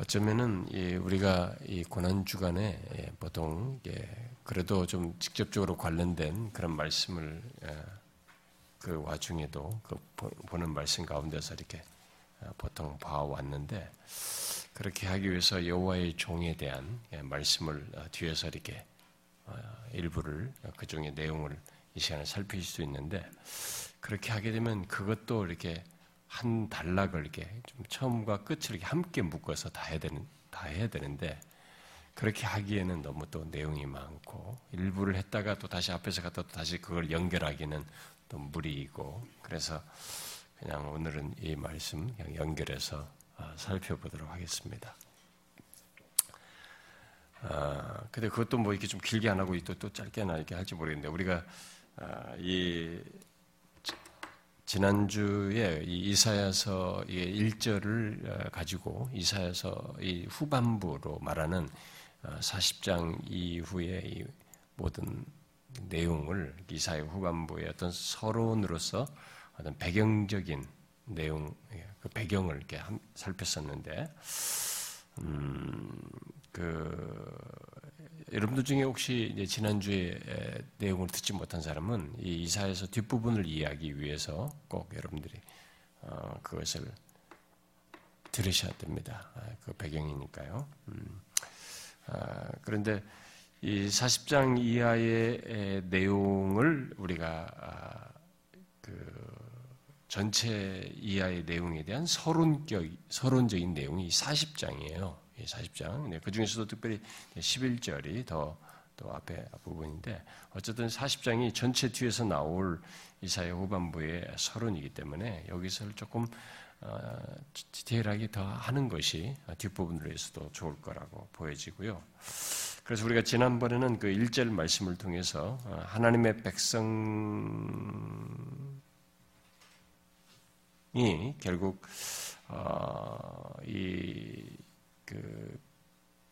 어쩌면은 우리가 이 고난 주간에 예, 보통 그래도 좀 직접적으로 관련된 그런 말씀을 예, 그 와중에도 그 보는 말씀 가운데서 이렇게 어, 보통 봐왔는데 그렇게 하기 위해서 여호와의 종에 대한 예, 말씀을 어, 뒤에서 이렇게 어, 일부를 그 중의 내용을 이 시간에 살피실 수 있는데 그렇게 하게 되면 그것도 이렇게 한 단락을 이렇게 좀 처음과 끝을 이렇게 함께 묶어서 다 해야 되는 다 해야 되는데 그렇게 하기에는 너무 또 내용이 많고 일부를 했다가 또 다시 앞에서 갔다 또 다시 그걸 연결하기는 또 무리이고 그래서 그냥 오늘은 이 말씀 그냥 연결해서 어, 살펴보도록 하겠습니다. 아, 근데 그것도 뭐 이렇게 좀 길게 안 하고 또, 또 짧게나 이렇게 할지 모르겠는데 우리가 아, 이 지난주에 이 이사야서 1절을 어, 가지고 이사야서 이 후반부로 말하는 40장 어, 이후의 이 모든 내용을 이사야 후반부의 어떤 서론으로서 어떤 배경적인 내용, 그 배경을 이렇게 살폈었는데, 음, 그 여러분들 중에 혹시 지난주에 내용을 듣지 못한 사람은 이 이사에서 뒷부분을 이해하기 위해서 꼭 여러분들이 어, 그것을 들으셔야 됩니다. 아, 그 배경이니까요. 음. 아, 그런데 이 40장 이하의 내용을 우리가 아, 그 전체 이하의 내용에 대한 서론적, 서론적인 내용이 40장이에요. 40장. 네, 그 중에서도 특별히 11절이 더, 또 앞에 부분인데, 어쨌든 40장이 전체 뒤에서 나올 이사의 후반부의 서론이기 때문에 여기서 조금 어, 디테일하게 더 하는 것이 뒷부분을 위해서도 좋을 거라고 보여지고요. 그래서 우리가 지난번에는 그 1절 말씀을 통해서 어, 하나님의 백성이 결국 어, 이 그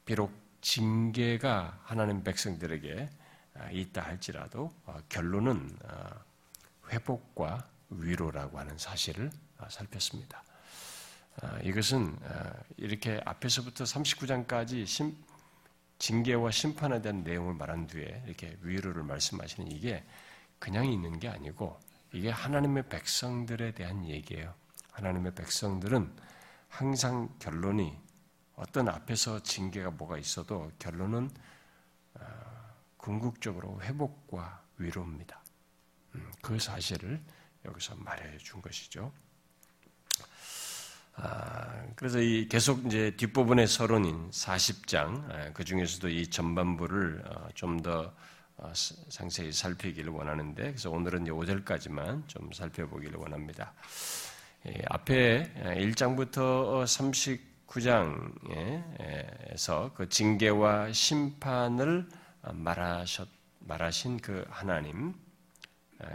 비록 징계가 하나님 백성들에게 아, 있다 할지라도 어, 결론은 어, 회복과 위로라고 하는 사실을 어, 살폈습니다. 이것은 이렇게 앞에서부터 39장까지 심, 징계와 심판에 대한 내용을 말한 뒤에 이렇게 위로를 말씀하시는 이게 그냥 있는 게 아니고 이게 하나님의 백성들에 대한 얘기예요. 하나님의 백성들은 항상 결론이 어떤 앞에서 징계가 뭐가 있어도 결론은 어, 궁극적으로 회복과 위로입니다. 음, 그 사실을 여기서 말해 준 것이죠. 아, 그래서 이 계속 이제 뒷부분의 서론인 40장, 아, 그 중에서도 이 전반부를 어, 좀더 어, 상세히 살피기를 원하는데, 그래서 오늘은 5절까지만 좀 살펴보기를 원합니다. 앞에 1장부터 30 9장에서 그 징계와 심판을 말하셨, 말하신 그 하나님.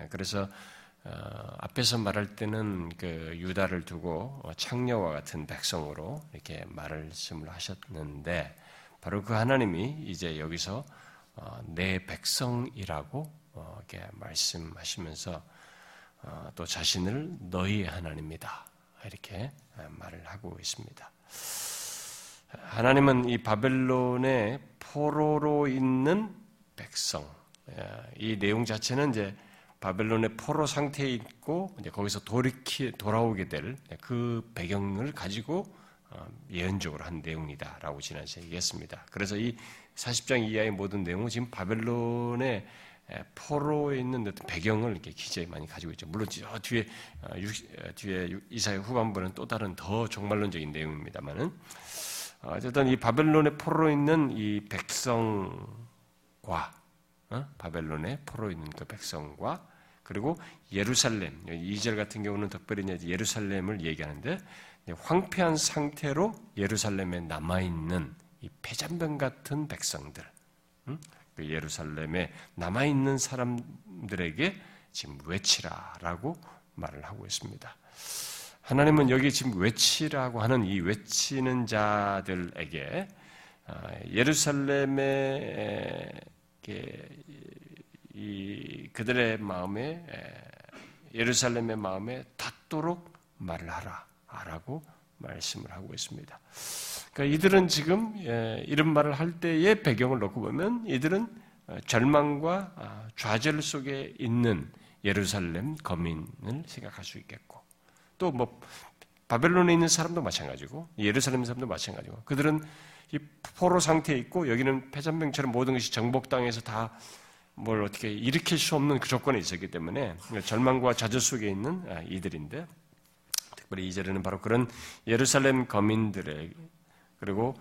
그래서 어, 앞에서 말할 때는 그 유다를 두고 창녀와 같은 백성으로 이렇게 말씀을 하셨는데 바로 그 하나님이 이제 여기서 어, 내 백성이라고 어, 이렇게 말씀하시면서 또 자신을 너희의 하나님이다 이렇게 말을 하고 있습니다. 하나님은 이 바벨론의 포로로 있는 백성, 예, 이 내용 자체는 이제 바벨론의 포로 상태에 있고 이제 거기서 돌이키 돌아오게 될 그 배경을 가지고 어, 예언적으로 한 내용이다라고 지난주에 얘기했습니다. 그래서 이 40장 이하의 모든 내용은 지금 바벨론의 예, 포로에 있는 어떤 배경을 이렇게 기재 많이 가지고 있죠. 물론 저 뒤에 어, 어, 뒤에 이사의 후반부는 또 다른 더 종말론적인 내용입니다만은 어쨌든 이 바벨론의 포로 있는 이 백성과 어? 바벨론의 포로 있는 그 백성과 그리고 예루살렘 2절 같은 경우는 특별히 예루살렘을 얘기하는데 황폐한 상태로 예루살렘에 남아 있는 이 폐잔병 같은 백성들. 응? 그 예루살렘에 남아 있는 사람들에게 지금 외치라라고 말을 하고 있습니다. 하나님은 여기 지금 외치라고 하는 이 외치는 자들에게 아, 예루살렘의 그들의 마음에 예루살렘의 마음에 닿도록 말을 하라라고 말씀을 하고 있습니다. 그러니까 이들은 지금 예, 이런 말을 할 때의 배경을 놓고 보면 이들은 어, 절망과 아, 좌절 속에 있는 예루살렘 거민을 생각할 수 있겠고 또 뭐 바벨론에 있는 사람도 마찬가지고 예루살렘 사람도 마찬가지고 그들은 이 포로 상태에 있고 여기는 패잔병처럼 모든 것이 정복당해서 다 뭘 어떻게 일으킬 수 없는 그 조건에 있었기 때문에 절망과 좌절 속에 있는 아, 이들인데 특별히 이절에는 바로 그런 예루살렘 거민들의 그리고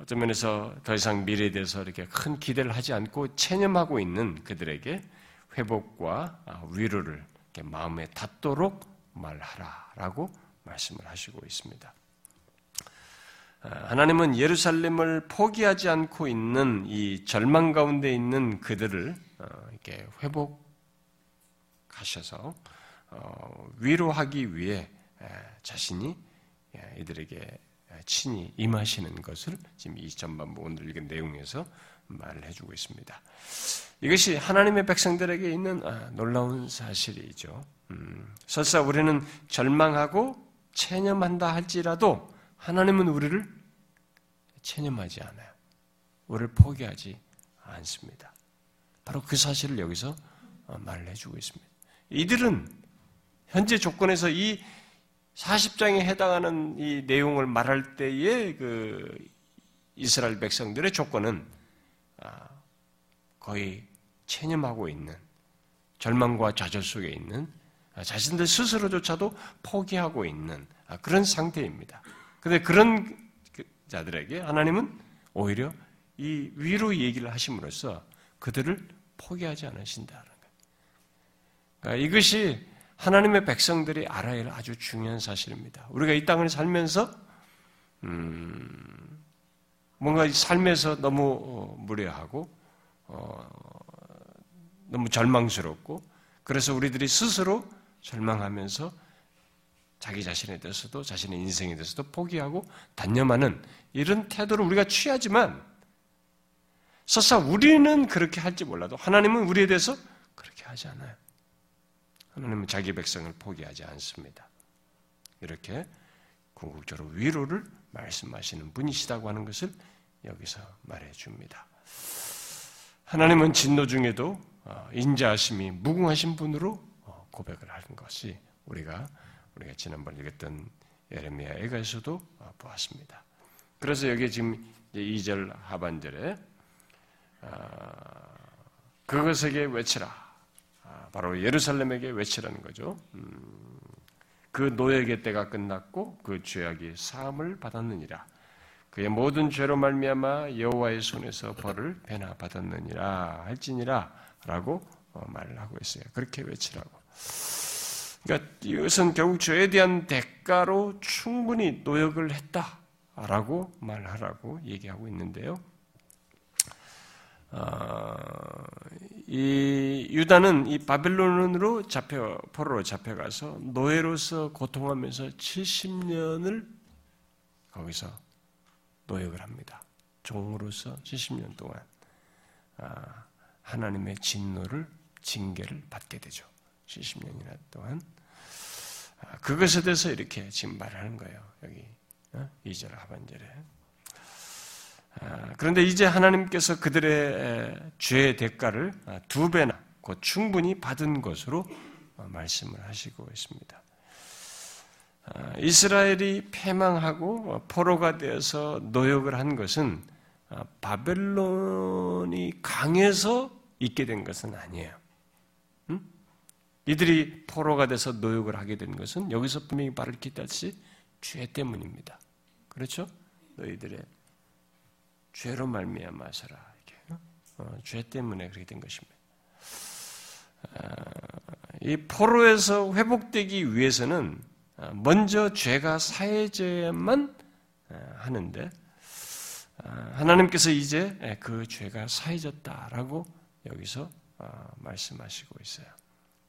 어떤 면에서 더 이상 미래에 대해서 이렇게 큰 기대를 하지 않고 체념하고 있는 그들에게 회복과 아, 위로를 마음에 닿도록 말하라라고 말씀을 하시고 있습니다. 아, 하나님은 예루살렘을 포기하지 않고 있는 이 절망 가운데 있는 그들을 어, 이렇게 회복하셔서 어, 위로하기 위해 자신이 이들에게 친히 임하시는 것을 지금 이 전반부 오늘 읽은 내용에서 말을 해주고 있습니다. 이것이 하나님의 백성들에게 있는 아, 놀라운 사실이죠. 음, 설사 우리는 절망하고 체념한다 할지라도 하나님은 우리를 체념하지 않아요. 우리를 포기하지 않습니다. 바로 그 사실을 여기서 어, 말을 해주고 있습니다. 이들은 현재 조건에서 이 40장에 해당하는 이 내용을 말할 때의 그 이스라엘 백성들의 조건은 아, 거의 체념하고 있는 절망과 좌절 속에 있는 아, 자신들 스스로조차도 포기하고 있는 아, 그런 상태입니다. 그런데 그런 그 자들에게 하나님은 오히려 이 위로 얘기를 하심으로써 그들을 포기하지 않으신다는 거예요. 그러니까 이것이 하나님의 백성들이 알아야 할 아주 중요한 사실입니다. 우리가 이 땅을 살면서 음, 뭔가 삶에서 너무 어, 무례하고 어, 너무 절망스럽고 그래서 우리들이 스스로 절망하면서 자기 자신에 대해서도 자신의 인생에 대해서도 포기하고 단념하는 이런 태도를 우리가 취하지만 설사 우리는 그렇게 할지 몰라도 하나님은 우리에 대해서 그렇게 하지 않아요. 하나님은 자기 백성을 포기하지 않습니다. 이렇게 궁극적으로 위로를 말씀하시는 분이시다고 하는 것을 여기서 말해 줍니다. 하나님은 진노 중에도 어, 인자하심이 무궁하신 분으로 어, 고백을 하는 것이 우리가 우리가 지난번 읽었던 예레미야 에가에서도 어, 보았습니다. 그래서 여기 지금 2절 하반절에 그것에게 외치라 바로 예루살렘에게 외치라는 거죠. 음, 그 노예의 때가 끝났고 그 죄악이 사함을 받았느니라. 그의 모든 죄로 말미암아 여호와의 손에서 벌을 배나 받았느니라 할지니라라고 어, 말을 하고 있어요. 그렇게 외치라고. 그러니까 이것은 결국 죄에 대한 대가로 충분히 노역을 했다라고 말하라고 얘기하고 있는데요. 아, 이 유다는 이 바벨론으로 잡혀 포로로 잡혀가서 노예로서 고통하면서 70년을 거기서 노역을 합니다. 종으로서 70년 동안 아, 하나님의 진노를 징계를 받게 되죠. 70년이나 동안 아, 그것에 대해서 이렇게 말하는 거예요. 여기 2절 어? 하반절에 아, 그런데 이제 하나님께서 그들의 죄의 대가를 아, 두 배나 곧 충분히 받은 것으로 어, 말씀을 하시고 있습니다. 아, 이스라엘이 패망하고 어, 포로가 되어서 노역을 한 것은 바벨론이 강해서 있게 된 것은 아니에요. 이들이 포로가 돼서 노역을 하게 된 것은 여기서 분명히 밝히다시피 죄 때문입니다. 그렇죠? 너희들의 죄로 말미암아서라. 어, 죄 때문에 그렇게 된 것입니다. 아, 이 포로에서 회복되기 위해서는 아, 먼저 죄가 사해져야만 아, 하는데 하나님께서 이제 그 죄가 사해졌다라고 여기서 말씀하시고 있어요.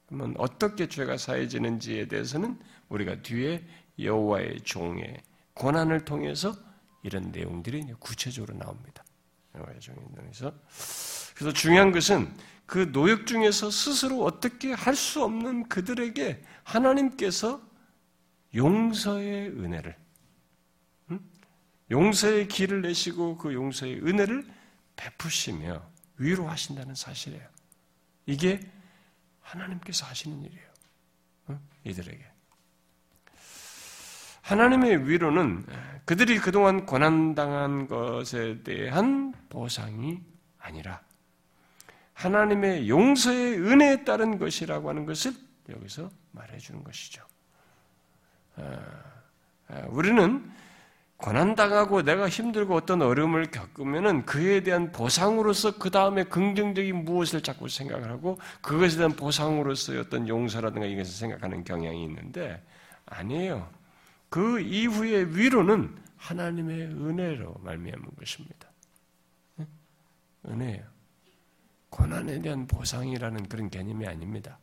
그러면 어떻게 죄가 사해지는지에 대해서는 우리가 뒤에 여호와의 종의 고난을 통해서 이런 내용들이 구체적으로 나옵니다. 그래서 그래서 중요한 것은 그 노역 중에서 스스로 어떻게 할 수 없는 그들에게 하나님께서 용서의 은혜를 용서의 길을 내시고 그 용서의 은혜를 베푸시며 위로하신다는 사실이에요. 이게 하나님께서 하시는 일이에요. 어? 이들에게. 하나님의 위로는 그들이 그동안 고난당한 것에 대한 보상이 아니라 하나님의 용서의 은혜에 따른 것이라고 하는 것을 여기서 말해주는 것이죠. 어, 어, 우리는 고난당하고 내가 힘들고 어떤 어려움을 겪으면은 그에 대한 보상으로서 그 다음에 긍정적인 무엇을 자꾸 생각을 하고 그것에 대한 보상으로서 어떤 용서라든가 이것을 생각하는 경향이 있는데 아니에요. 그 이후의 위로는 하나님의 은혜로 말미암은 것입니다. 은혜예요. 고난에 대한 보상이라는 그런 개념이 아닙니다.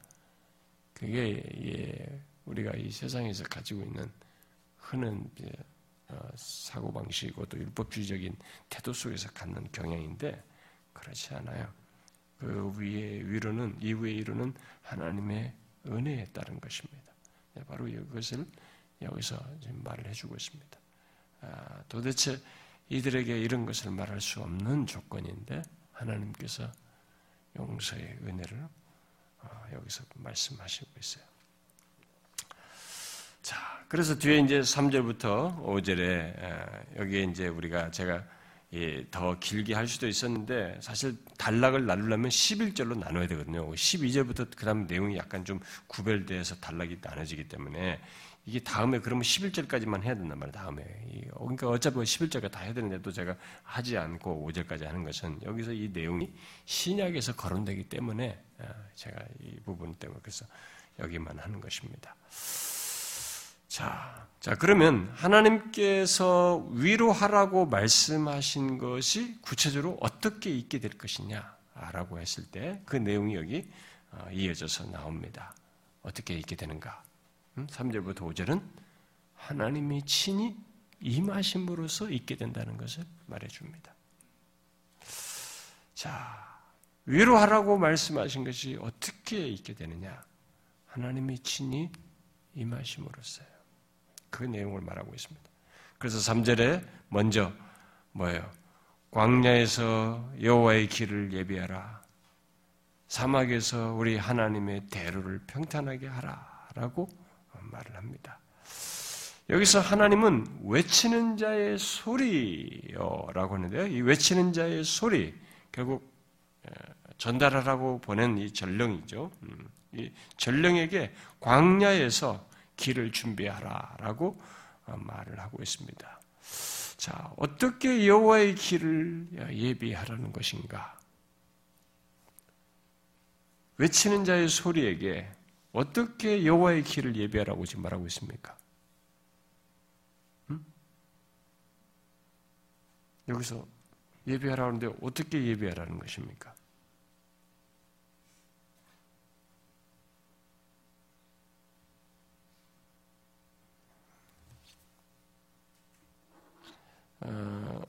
그게 예, 우리가 이 세상에서 가지고 있는 흔한 어, 사고 방식이고 또 율법주의적인 태도 속에서 갖는 경향인데 그렇지 않아요. 그 위의 위로는 이후의 위로는 하나님의 은혜에 따른 것입니다. 네, 바로 이것을 여기서 지금 말을 해주고 있습니다. 아, 도대체 이들에게 이런 것을 말할 수 없는 조건인데 하나님께서 용서의 은혜를 어, 여기서 말씀하시고 있어요. 자, 그래서 뒤에 이제 3절부터 5절에 여기에 이제 우리가 제가 더 길게 할 수도 있었는데 사실 단락을 나누려면 11절로 나눠야 되거든요. 12절부터 그 다음 내용이 약간 좀 구별돼서 단락이 나눠지기 때문에 이게 다음에 그러면 11절까지만 해야 된단 말이에요. 다음에. 그러니까 어차피 11절까지 다 해야 되는데도 제가 하지 않고 5절까지 하는 것은 여기서 이 내용이 신약에서 거론되기 때문에 아, 제가 이 부분 때문에 그래서 여기만 하는 것입니다. 자, 자, 그러면 하나님께서 위로하라고 말씀하신 것이 구체적으로 어떻게 있게 될 것이냐라고 했을 때 그 내용이 여기 어, 이어져서 나옵니다. 어떻게 있게 되는가? 3절부터 5절은 하나님이 친히 임하심으로써 있게 된다는 것을 말해줍니다. 자, 위로하라고 말씀하신 것이 어떻게 있게 되느냐? 하나님이 친히 임하심으로써요. 그 내용을 말하고 있습니다. 그래서 3절에 먼저 뭐예요? 광야에서 여호와의 길을 예비하라. 사막에서 우리 하나님의 대로를 평탄하게 하라라고 말을 합니다. 여기서 하나님은 외치는 자의 소리요라고 하는데요. 이 외치는 자의 소리 결국 전달하라고 보낸 이 전령이죠. 음, 이 전령에게 광야에서 길을 준비하라라고 어, 말을 하고 있습니다. 자, 어떻게 여호와의 길을 예비하라는 것인가? 외치는 자의 소리에게 어떻게 여호와의 길을 예비하라고 지금 말하고 있습니까? 음? 여기서 예비하라는데 어떻게 예비하라는 것입니까? 어,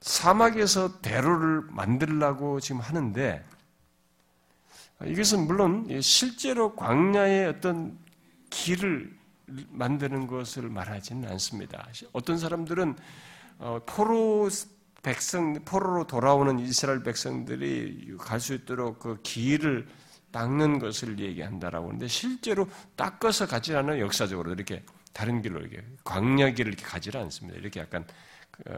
사막에서 대로를 만들라고 지금 하는데 이것은 물론 실제로 광야의 어떤 길을 만드는 것을 말하지는 않습니다. 어떤 사람들은 어, 포로 백성 포로로 돌아오는 이스라엘 백성들이 갈 수 있도록 그 길을 닦는 것을 얘기한다라고 하는데 실제로 닦아서 가지 않은 역사적으로 이렇게 다른 길로 이렇게 광야 길을 이렇게 가지를 않습니다. 이렇게 약간 어,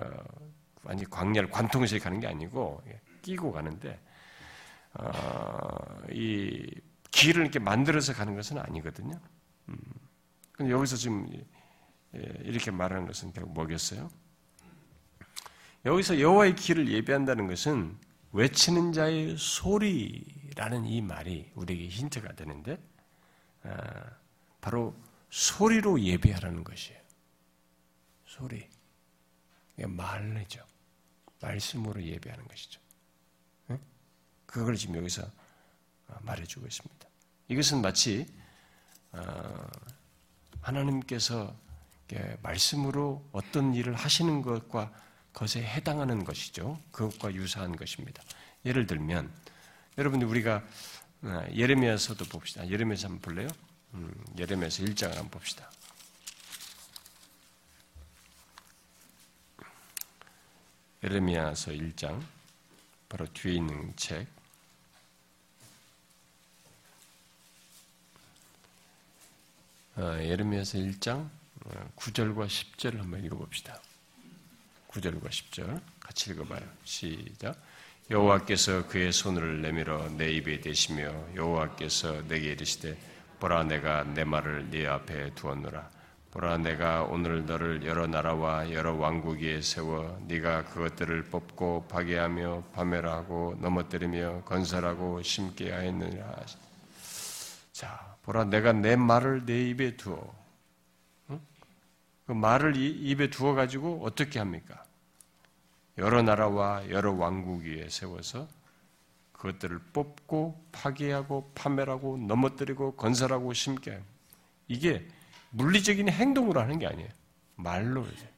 완전 광야를 관통해서 가는 게 아니고 끼고 가는데 어, 이 길을 이렇게 만들어서 가는 것은 아니거든요. 음. 근데 여기서 지금 예, 이렇게 말하는 것은 결국 뭐겠어요? 여기서 여호와의 길을 예배한다는 것은 외치는 자의 소리라는 이 말이 우리에게 힌트가 되는데 아, 바로 소리로 예배하라는 것이에요. 소리. 말이죠. 말씀으로 예배하는 것이죠. 그걸 지금 여기서 어, 말해주고 있습니다. 이것은 마치 어, 하나님께서 말씀으로 어떤 일을 하시는 것과 것에 해당하는 것이죠. 그것과 유사한 것입니다. 예를 들면 여러분들 우리가 어, 예레미야서도 봅시다. 예레미야서 한번 볼래요? 음, 예레미야서 1장을 한번 봅시다. 에레미야서 1장 바로 뒤에 있는 책 예레미야서 1장 9절과 어, 10절을 한번 읽어봅시다. 9절과 10절 같이 읽어봐요. 시작. 여호와께서 그의 손을 내밀어 내 입에 대시며 여호와께서 내게 이르시되 보라 내가 내 말을 네 앞에 두었노라. 보라 내가 오늘 너를 여러 나라와 여러 왕국 위에 세워 네가 그것들을 뽑고 파괴하며 파멸하고 넘어뜨리며 건설하고 심게 하였느니라. 자, 보라 내가 내 말을 내 입에 두어. 응? 그 말을 입에 두어 가지고 어떻게 합니까? 여러 나라와 여러 왕국 위에 세워서 그것들을 뽑고 파괴하고 파멸하고 넘어뜨리고 건설하고 심게 이게 물리적인 행동으로 하는 게 아니에요. 말로 이제.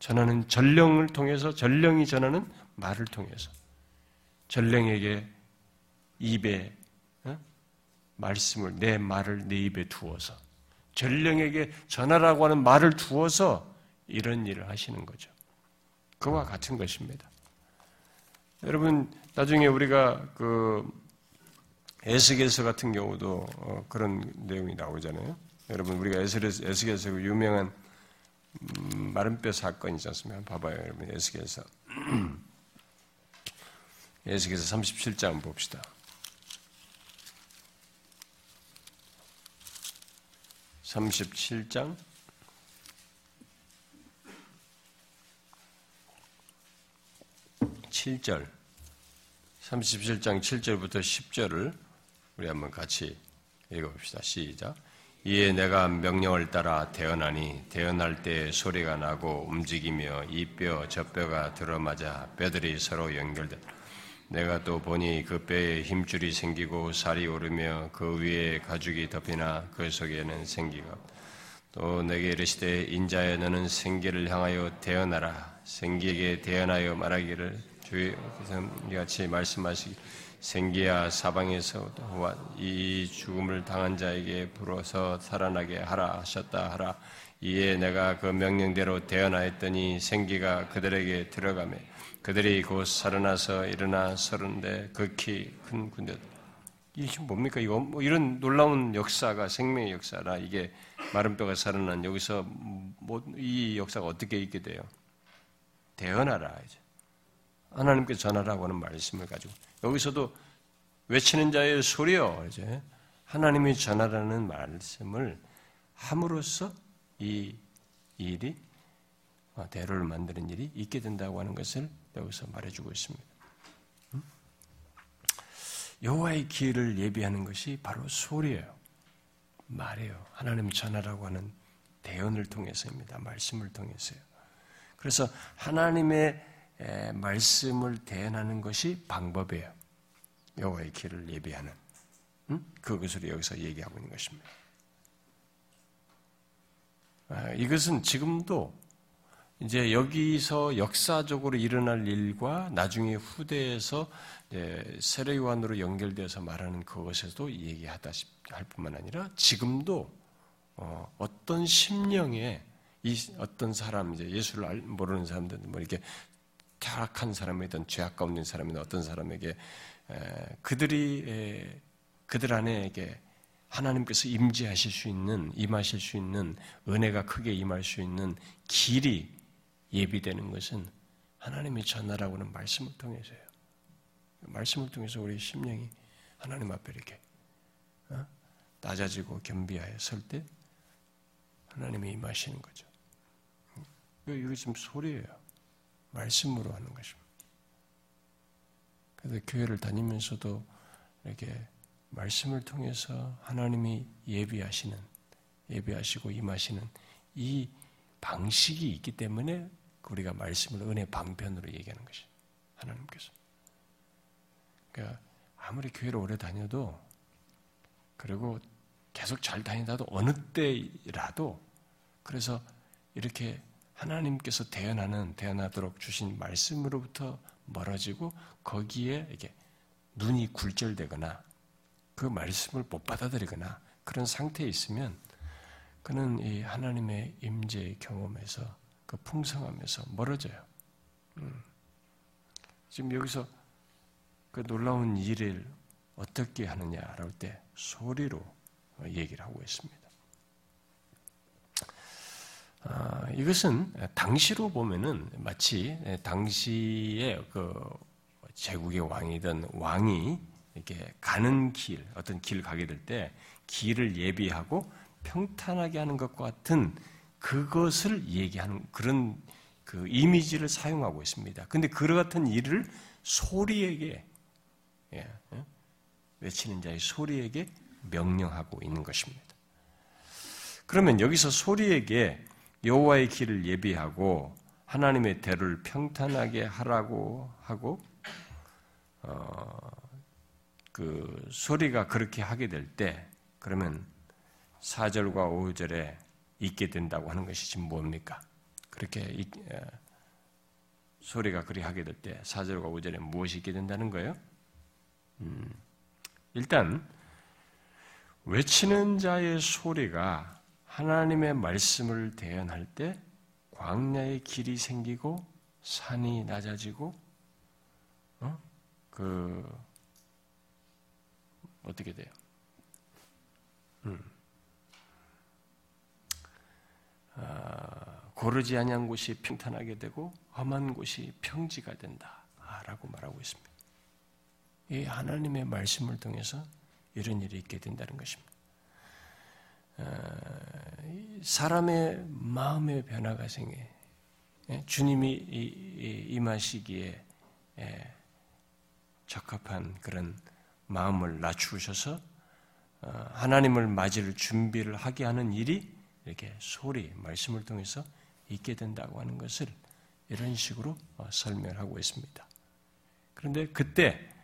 전하는 전령을 통해서 전령이 전하는 말을 통해서 전령에게 입에 어? 말씀을 내 말을 내 입에 두어서 전령에게 전하라고 하는 말을 두어서 이런 일을 하시는 거죠. 그와 같은 것입니다. 여러분 나중에 우리가 그 에스겔서 같은 경우도 어, 그런 내용이 나오잖아요. 여러분 우리가 에스겔서 그 유명한 음, 마른뼈 사건 이지 않습니까? 봐봐요, 여러분 에스겔서 에스겔서 37장 봅시다. 37장 7절 37장 7절부터 10절을 우리 한번 같이 읽어봅시다. 시작. 이에 내가 명령을 따라 태어나니 태어날 때 소리가 나고 움직이며 이 뼈 저 뼈가 들어맞아 뼈들이 서로 연결돼 내가 또 보니 그 뼈에 힘줄이 생기고 살이 오르며 그 위에 가죽이 덮이나 그 속에는 생기가 또 내게 이르시되 인자여 너는 생기를 향하여 태어나라. 생기에게 태어나여 말하기를 주께서 같이 말씀하시기 생기야 사방에서 이 죽음을 당한 자에게 불어서 살아나게 하라 하셨다 하라. 이에 내가 그 명령대로 대언하였더니 생기가 그들에게 들어가매 그들이 곧 살아나서 일어나 서른데 극히 큰 군대 이게 뭡니까? 이거 뭐 이런 놀라운 역사가 생명의 역사라 이게 마른 뼈가 살아난 여기서 뭐 이 역사가 어떻게 있게 돼요? 대언하라 이제. 하나님께 전하라고 하는 말씀을 가지고 여기서도 외치는 자의 소리요 이제. 하나님이 전하라는 말씀을 함으로써 이 일이 어, 대로를 만드는 일이 있게 된다고 하는 것을 여기서 말해주고 있습니다. 음? 여호와의 기회를 예비하는 것이 바로 소리예요. 말이에요. 하나님 전하라고 하는 대언을 통해서입니다. 말씀을 통해서요. 그래서 하나님의 말씀을 대언하는 것이 방법이에요. 여호와의 길을 예비하는 음? 그것을 여기서 얘기하고 있는 것입니다. 아, 이것은 지금도 이제 여기서 역사적으로 일어날 일과 나중에 후대에서 세례요한으로 연결되어서 말하는 그것에도 얘기하다 할 뿐만 아니라 지금도 어, 어떤 심령에 이 어떤 사람 이제 예수를 모르는 사람들 뭐 이렇게 타락한 사람이든 죄악 가운데 있는 사람이든 어떤 사람에게 그들이 그들 안에게 하나님께서 임재하실 수 있는 임하실 수 있는 은혜가 크게 임할 수 있는 길이 예비되는 것은 하나님의 전하라고 하는 말씀을 통해서요. 말씀을 통해서 우리 심령이 하나님 앞에 이렇게 어? 낮아지고 겸비하여 설 때 하나님이 임하시는 거죠. 이거 지금 소리예요. 말씀으로 하는 것입니다. 그래서 교회를 다니면서도 이렇게 말씀을 통해서 하나님이 예비하시는, 예비하시고 임하시는 이 방식이 있기 때문에 우리가 말씀을 은혜 방편으로 얘기하는 것이 하나님께서. 그러니까 아무리 교회를 오래 다녀도 그리고 계속 잘 다니다도 어느 때라도 그래서 이렇게 하나님께서 대언하는 대언하도록 주신 말씀으로부터 멀어지고 거기에 이게 눈이 굴절되거나 그 말씀을 못 받아들이거나 그런 상태에 있으면 그는 이 하나님의 임재의 경험에서 그 풍성함에서 멀어져요. 지금 여기서 그 놀라운 일을 어떻게 하느냐라고 때 소리로 얘기를 하고 있습니다. 아, 이것은 당시로 보면은 마치 당시에 그 제국의 왕이던 왕이 이렇게 가는 길, 어떤 길 가게 될 때 길을 예비하고 평탄하게 하는 것과 같은 그것을 얘기하는 그런 그 이미지를 사용하고 있습니다. 근데 그 같은 일을 소리에게 예, 예, 외치는 자의 소리에게 명령하고 있는 것입니다. 그러면 여기서 소리에게 여호와의 길을 예비하고 하나님의 대를 평탄하게 하라고 하고 어, 그 소리가 그렇게 하게 될 때 그러면 4절과 5절에 있게 된다고 하는 것이 지금 뭡니까? 그렇게 소리가 그리 하게 될 때 4절과 5절에 무엇이 있게 된다는 거예요? 음, 일단 외치는 자의 소리가 하나님의 말씀을 대연할 때 광야의 길이 생기고 산이 낮아지고 어? 그 어떻게 돼요? 음. 아, 고르지 아니한 곳이 평탄하게 되고 험한 곳이 평지가 된다라고 말하고 있습니다. 이 하나님의 말씀을 통해서 이런 일이 있게 된다는 것입니다. 아, 사람의 마음의 변화가 생겨 예, 주님이 임하시기에 예, 적합한 그런 마음을 낮추셔서 어, 하나님을 맞을 준비를 하게 하는 일이 이렇게 소리, 말씀을 통해서 있게 된다고 하는 것을 이런 식으로 어, 설명하고 있습니다. 그런데 그때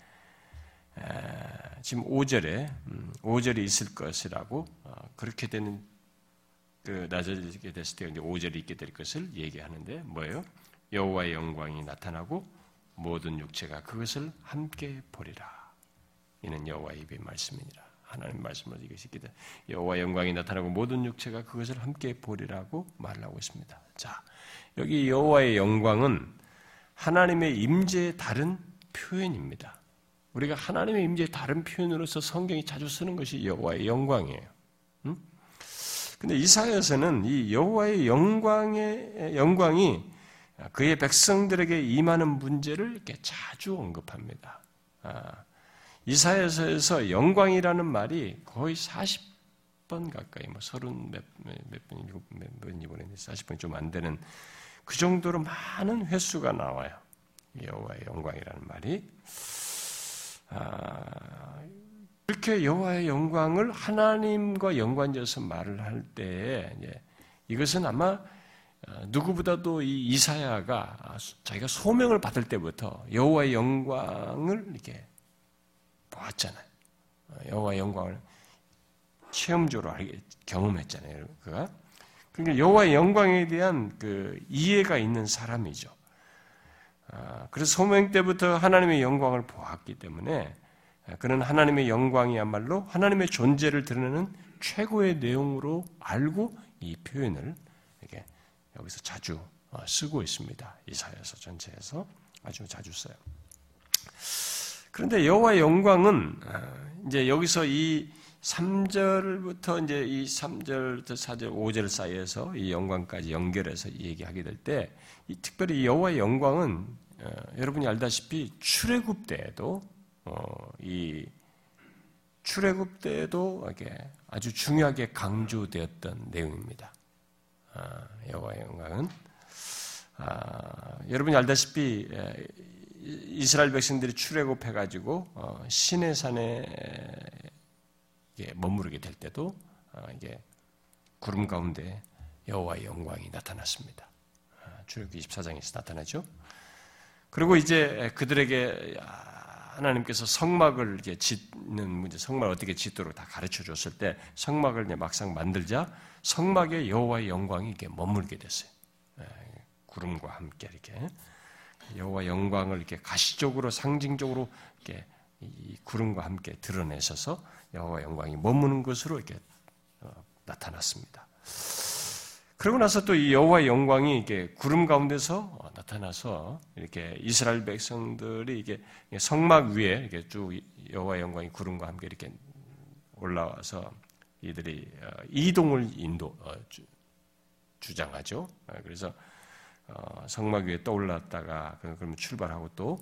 지금 5절에 5절이 음, 있을 것이라고 어, 그렇게 되는 그 낮아지게 됐을 때 이제 5절이 있게 될 것을 얘기하는데 뭐예요? 여호와의 영광이 나타나고 모든 육체가 그것을 함께 보리라. 이는 여호와의 입의 말씀이니라. 하나님 말씀을 이것이 기다. 여호와 영광이 나타나고 모든 육체가 그것을 함께 보리라고 말하고 있습니다. 자, 여기 여호와의 영광은 하나님의 임재의 다른 표현입니다. 우리가 하나님의 임재의 다른 표현으로서 성경이 자주 쓰는 것이 여호와의 영광이에요. 음? 근데 이사야서는 이 여호와의 영광의 영광이 그의 백성들에게 임하는 문제를 이렇게 자주 언급합니다. 아, 이사야서에서 영광이라는 말이 거의 40번 가까이, 뭐30 몇, 몇 번, 일곱 몇 번이 보냈는데 40번이 좀 안 되는 그 정도로 많은 횟수가 나와요. 여호와의 영광이라는 말이. 아, 그렇게 여호와의 영광을 하나님과 연관지어서 말을 할 때에 이것은 아마 어, 누구보다도 이 이사야가 자기가 소명을 받을 때부터 여호와의 영광을 이렇게 보았잖아요. 어, 여호와 영광을 체험적으로 경험했잖아요. 그가 그러니까 여호와의 영광에 대한 그 이해가 있는 사람이죠. 아, 그래서 소명 때부터 하나님의 영광을 보았기 때문에 아, 그는 하나님의 영광이야말로 하나님의 존재를 드러내는 최고의 내용으로 알고 이 표현을 이렇게 여기서 자주 어, 쓰고 있습니다. 이사야서 전체에서 아주 자주 써요. 그런데 여호와의 영광은 아, 이제 여기서 이 3절부터 이제 이 3절부터 4절, 5절 사이에서 이 영광까지 연결해서 얘기하게 될 때, 특별히 여호와의 영광은 어, 여러분이 알다시피 출애굽 때에도 어, 이 출애굽 때에도 이게 아주 중요하게 강조되었던 내용입니다. 아, 여호와의 영광은 아, 여러분이 알다시피 이스라엘 백성들이 출애굽해 가지고 어, 신의 산에 머무르게 될 때도 어, 이게 구름 가운데 여호와의 영광이 나타났습니다. 아, 출애굽 24장에서 나타나죠. 그리고 이제 그들에게 하나님께서 성막을 이렇게 짓는 문제, 성막을 어떻게 짓도록 다 가르쳐 줬을 때 성막을 이제 막상 만들자 성막에 여호와의 영광이 이렇게 머물게 됐어요. 구름과 함께 이렇게 여호와 영광을 이렇게 가시적으로 상징적으로 이렇게 이 구름과 함께 드러내셔서 여호와 영광이 머무는 것으로 이렇게 어, 나타났습니다. 그러고 나서 또 이 여호와의 영광이 이렇게 구름 가운데서 어, 나타나서 이렇게 이스라엘 백성들이 이게 성막 위에 이렇게 쭉 여호와 영광이 구름과 함께 이렇게 올라와서 이들이 어, 이동을 인도 어, 주장하죠. 어, 그래서 성막 위에 떠올랐다가 그러면 출발하고 또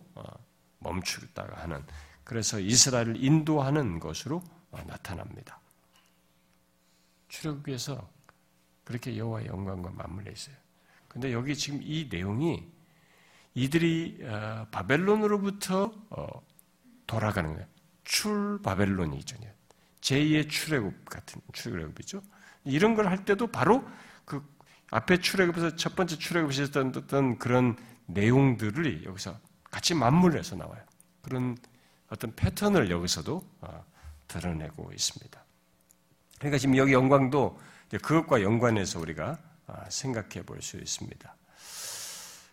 멈추다가 하는 그래서 이스라엘을 인도하는 것으로 나타납니다. 출애굽에서 그렇게 여호와의 영광과 맞물려 있어요. 근데 여기 지금 이 내용이 이들이 바벨론으로부터 돌아가는 거예요. 출 바벨론이죠. 제2의 출애굽 같은 출애굽이죠. 이런 걸 할 때도 바로 그 앞에 출애굽에서 첫 번째 출애굽에서 있었던 그런 내용들을 여기서 같이 맞물려서 나와요. 그런 어떤 패턴을 여기서도 어, 드러내고 있습니다. 그러니까 지금 여기 영광도 그것과 연관해서 우리가 어, 생각해 볼 수 있습니다.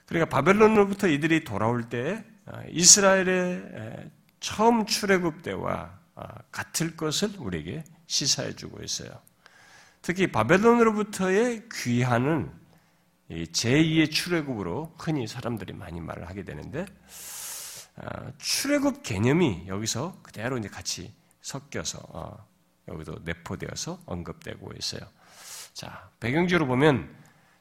그러니까 바벨론으로부터 이들이 돌아올 때 어, 이스라엘의 처음 출애굽 때와 같을 것을 우리에게 시사해 주고 있어요. 특히 바벨론으로부터의 귀환은 제2의 출애굽으로 흔히 사람들이 많이 말을 하게 되는데 아, 출애굽 개념이 여기서 그대로 이제 같이 섞여서 어, 여기도 내포되어서 언급되고 있어요. 자 배경지로 보면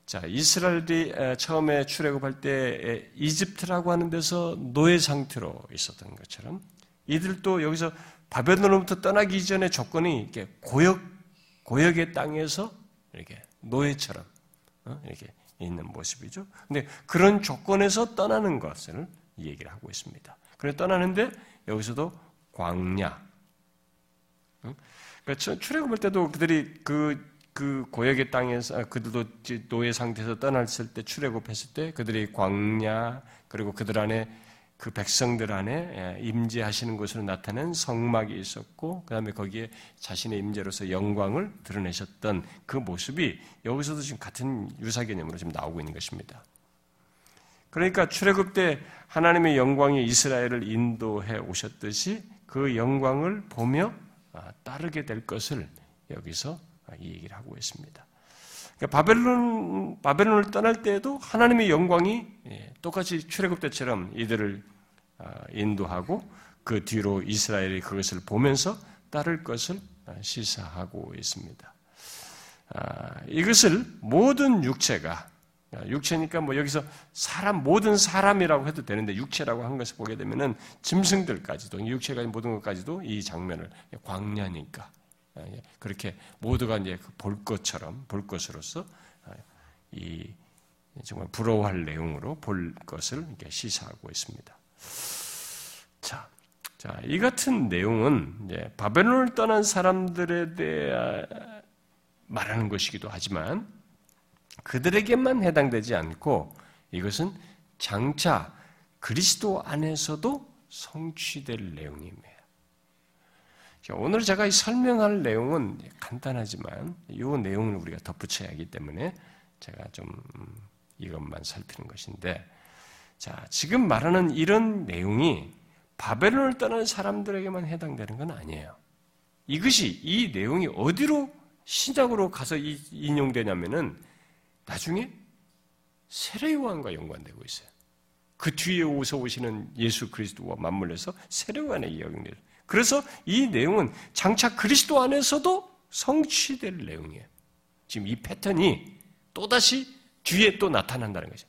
자 이스라엘이 처음에 출애굽할 때 이집트라고 하는 데서 노예 상태로 있었던 것처럼 이들도 여기서 바벨론으로부터 떠나기 전에 조건이 이렇게 고역 고역의 땅에서 이렇게 노예처럼 어, 이렇게 있는 모습이죠. 근데 그런 조건에서 떠나는 것을 얘기를 하고 있습니다. 그래 떠나는데 여기서도 광야. 그러니까 출애굽할 때도 그들이 그, 그 고역의 땅에서 아, 그들도 노예 상태에서 떠났을 때 출애굽했을 때 그들이 광야 그리고 그들 안에 그 백성들 안에 예, 임재하시는 것으로 나타낸 성막이 있었고 그 다음에 거기에 자신의 임재로서 영광을 드러내셨던 그 모습이 여기서도 지금 같은 유사 개념으로 지금 나오고 있는 것입니다. 그러니까 출애굽 때 하나님의 영광이 이스라엘을 인도해 오셨듯이 그 영광을 보며 아, 따르게 될 것을 여기서 이 얘기를 하고 있습니다. 그러니까 바벨론 바벨론을 떠날 때에도 하나님의 영광이 예, 똑같이 출애굽 때처럼 이들을 아, 인도하고 그 뒤로 이스라엘이 그것을 보면서 따를 것을 아, 시사하고 있습니다. 이것을 모든 육체가 육체니까 뭐 여기서 사람 모든 사람이라고 해도 되는데 육체라고 한 것을 보게 되면은 짐승들까지도 육체가 모든 것까지도 이 장면을 광야니까 예, 그렇게 모두가 이제 그볼 것처럼 볼 것으로서 아, 이 정말 부러워할 내용으로 볼 것을 이렇게 시사하고 있습니다. 자, 자, 이 같은 내용은 바벨론을 떠난 사람들에 대해 말하는 것이기도 하지만 그들에게만 해당되지 않고 이것은 장차 그리스도 안에서도 성취될 내용입니다. 오늘 제가 설명할 내용은 간단하지만 이 내용을 우리가 덧붙여야 하기 때문에 제가 좀 이것만 살피는 것인데, 자, 지금 말하는 이런 내용이 바벨론을 떠난 사람들에게만 해당되는 건 아니에요. 이것이, 이 내용이 어디로 신작으로 가서 인용되냐면은 나중에 세례요한과 연관되고 있어요. 그 뒤에 오서 오시는 예수 그리스도와 맞물려서 세례요한의 이야기입니다. 그래서 이 내용은 장차 그리스도 안에서도 성취될 내용이에요. 지금 이 패턴이 또다시 뒤에 또 나타난다는 거죠.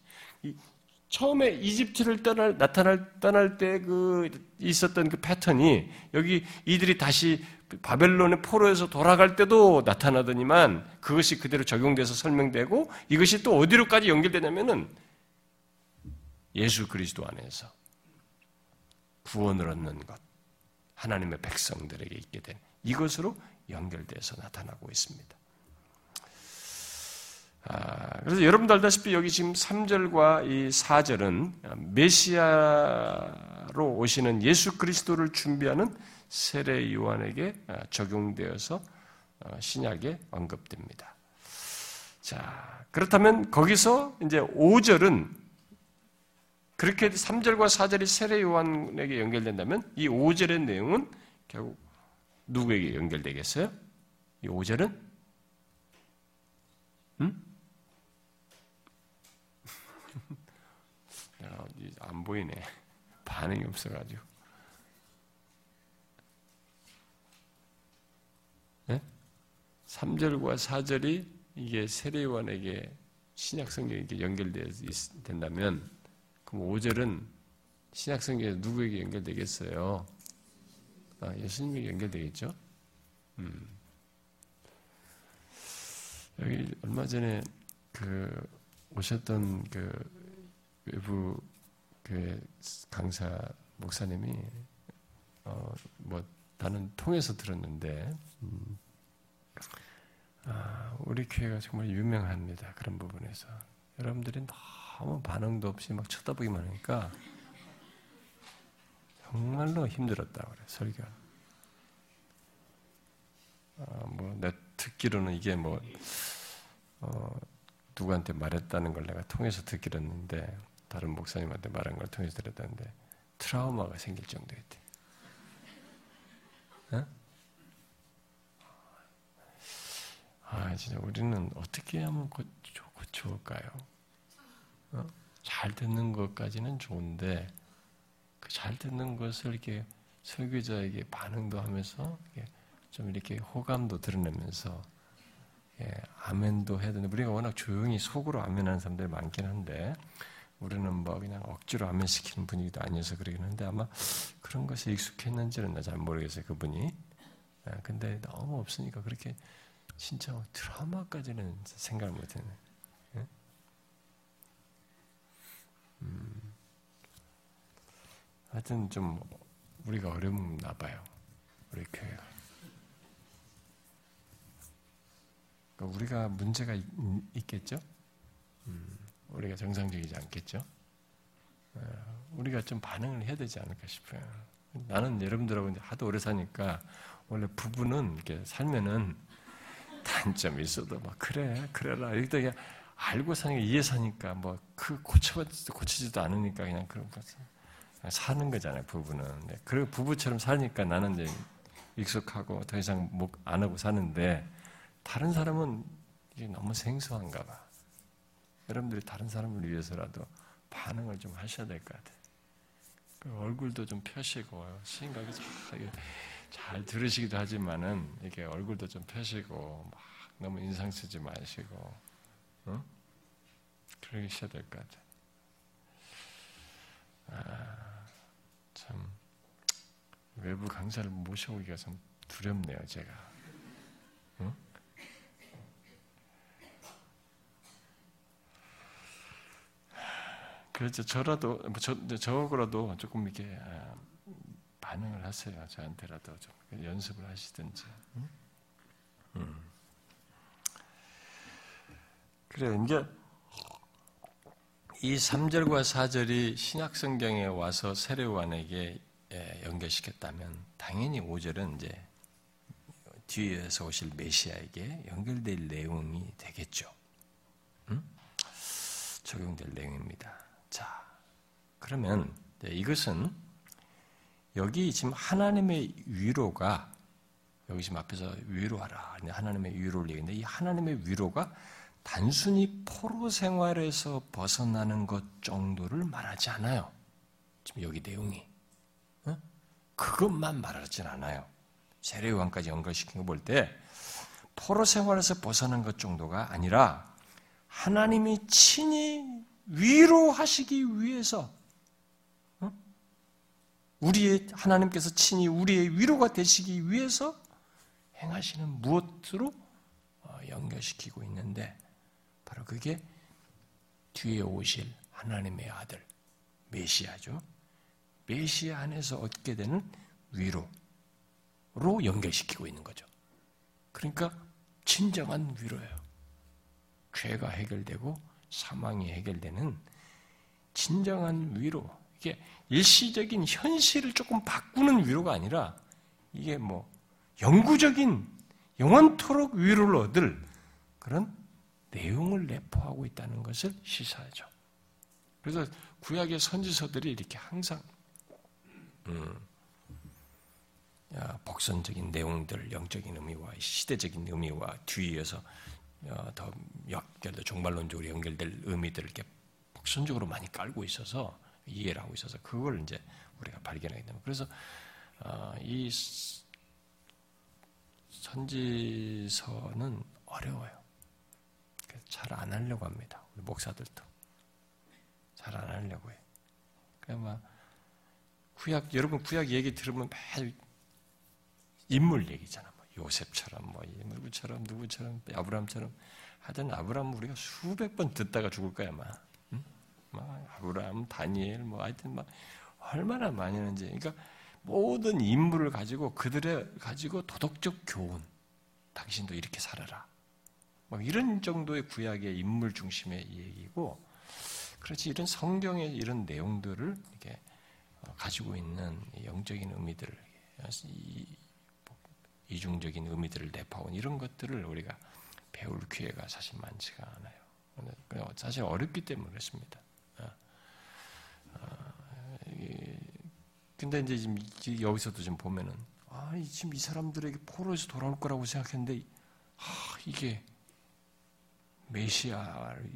처음에 이집트를 떠날, 나타날, 떠날 때 그, 있었던 그 패턴이 여기 이들이 다시 바벨론의 포로에서 돌아갈 때도 나타나더니만 그것이 그대로 적용돼서 설명되고 이것이 또 어디로까지 연결되냐면은 예수 그리스도 안에서 구원을 얻는 것. 하나님의 백성들에게 있게 된 이것으로 연결돼서 나타나고 있습니다. 아, 그래서 여러분도 알다시피 여기 지금 3절과 이 4절은 메시아로 오시는 예수 그리스도를 준비하는 세례 요한에게 아, 적용되어서 어, 신약에 언급됩니다. 자, 그렇다면 거기서 이제 5절은 그렇게 3절과 4절이 세례 요한에게 연결된다면 이 5절의 내용은 결국 누구에게 연결되겠어요? 이 5절은? 음? 보이네. 반응이 없어가지고. 네? 3절과 4절이 이게 세례요한에게 신약 성경에 연결된다면 그럼 5절은 신약 성경에 누구에게 연결되겠어요? 아, 예수님에게 연결되겠죠? 음. 여기 얼마 전에 그 오셨던 그 외부 그 강사 목사님이 어뭐 다른 통해서 들었는데 음, 아, 우리 교회가 정말 유명합니다 그런 부분에서 여러분들이 너무 반응도 없이 막 쳐다보기만 하니까 정말로 힘들었다 그래 설교. 아, 뭐내 듣기로는 이게 뭐 어, 누구한테 말했다는 걸 내가 통해서 듣기로 했는데 다른 목사님한테 말한 걸 통해서 들었다는데 트라우마가 생길 정도였대. 어? 아 진짜 우리는 어떻게 하면 고쳐, 고쳐올까요? 어? 잘 듣는 것까지는 좋은데 그 잘 듣는 것을 이렇게 설교자에게 반응도 하면서 좀 이렇게 호감도 드러내면서 예, 아멘도 해야 되는데 우리가 워낙 조용히 속으로 아멘하는 사람들이 많긴 한데 우리는 뭐 그냥 억지로 아멘 시키는 분위기도 아니어서 그러긴 한데 아마 그런 것에 익숙했는지는 나 잘 모르겠어요 그분이. 예, 근데 너무 없으니까 그렇게 진짜 트라우마까지는 생각을 못했네. 예? 음. 하여튼 좀 우리가 어렵나 봐요. 우리 교회가. 그러니까 우리가 문제가 있, 겠죠 음, 우리가 정상적이지 않겠죠? 어, 우리가 좀 반응을 해야 되지 않을까 싶어요. 나는 여러분들하고 하도 오래 사니까 원래 부부는 이렇게 살면은 단점이 있어도 막 그래 그래라 이렇게 알고 사니까 이해 사니까 뭐 그 고쳐지도 고치지도 않으니까 그냥 그런 거 사는 거잖아요 부부는. 네, 그리고 부부처럼 사니까 나는 이제 익숙하고 더 이상 목안 하고 사는데 다른 사람은 이게 너무 생소한가 봐. 여러분들이 다른 사람을 위해서라도 반응을 좀 하셔야 될 것 같아요. 그 얼굴도 좀 펴시고, 생각이 잘, 잘 들으시기도 하지만은, 이게 얼굴도 좀 펴시고, 막 너무 인상 쓰지 마시고, 응? 그러셔야 될것 같아요. 아, 참, 외부 강사를 모셔오기가 좀 두렵네요, 제가. 응? 그렇죠. 저라도 뭐저 저거라도 조금 이렇게 아, 반응을 하세요. 저한테라도 좀 연습을 하시든지. 응? 음. 그래 이제 이 3절과 4절이 신약 성경에 와서 세례요한에게 예, 연결시켰다면 당연히 5절은 이제 뒤에서 오실 메시아에게 연결될 내용이 되겠죠. 응? 적용될 내용입니다. 자, 그러면 이것은 여기 지금 하나님의 위로가 여기 지금 앞에서 위로하라. 하나님의 위로를 얘기했는데 이 하나님의 위로가 단순히 포로 생활에서 벗어나는 것 정도를 말하지 않아요. 지금 여기 내용이. 어? 그것만 말하진 않아요. 세례요한까지 연결시킨 거 볼 때 포로 생활에서 벗어난 것 정도가 아니라 하나님이 친히 위로하시기 위해서 어? 우리의 하나님께서 친히 우리의 위로가 되시기 위해서 행하시는 무엇으로 어, 연결시키고 있는데 바로 그게 뒤에 오실 하나님의 아들 메시아죠. 메시아 안에서 얻게 되는 위로로 연결시키고 있는 거죠. 그러니까 진정한 위로예요. 죄가 해결되고 사망이 해결되는 진정한 위로. 이게 일시적인 현실을 조금 바꾸는 위로가 아니라 이게 뭐 영구적인 영원토록 위로를 얻을 그런 내용을 내포하고 있다는 것을 시사하죠. 그래서 구약의 선지서들이 이렇게 항상 음, 복선적인 내용들, 영적인 의미와 시대적인 의미와 뒤에서 어, 더 연결돼 종말론적으로 연결될 의미들을 이렇게 복선적으로 많이 깔고 있어서 이해를 하고 있어서 그걸 이제 우리가 발견하게 됩니다. 그래서 어, 이 선지서는 어려워요. 잘 안 하려고 합니다. 우리 목사들도 잘 안 하려고. 그냥 막 구약 여러분 구약 얘기 들으면 매일 인물 얘기잖아. 뭐 요셉처럼 뭐 누구처럼 누구처럼 아브라함처럼 하여튼 아브라함 우리가 수백 번 듣다가 죽을 거야 아마. 응? 막 아브라함, 다니엘 뭐 하여튼 막 얼마나 많이 하는지. 그러니까 모든 인물을 가지고 그들의 가지고 도덕적 교훈. 당신도 이렇게 살아라. 뭐 이런 정도의 구약의 인물 중심의 얘기고, 그렇지 이런 성경의 이런 내용들을 이렇게 어, 가지고 있는 영적인 의미들, 이중적인 의미들을 내파온 이런 것들을 우리가 배울 기회가 사실 많지가 않아요. 사실 어렵기 때문에 그렇습니다. 어, 어, 근데 이제 지금 여기서도 좀 보면은 아, 지금 이 사람들에게 포로에서 돌아올 거라고 생각했는데 아, 이게 메시아를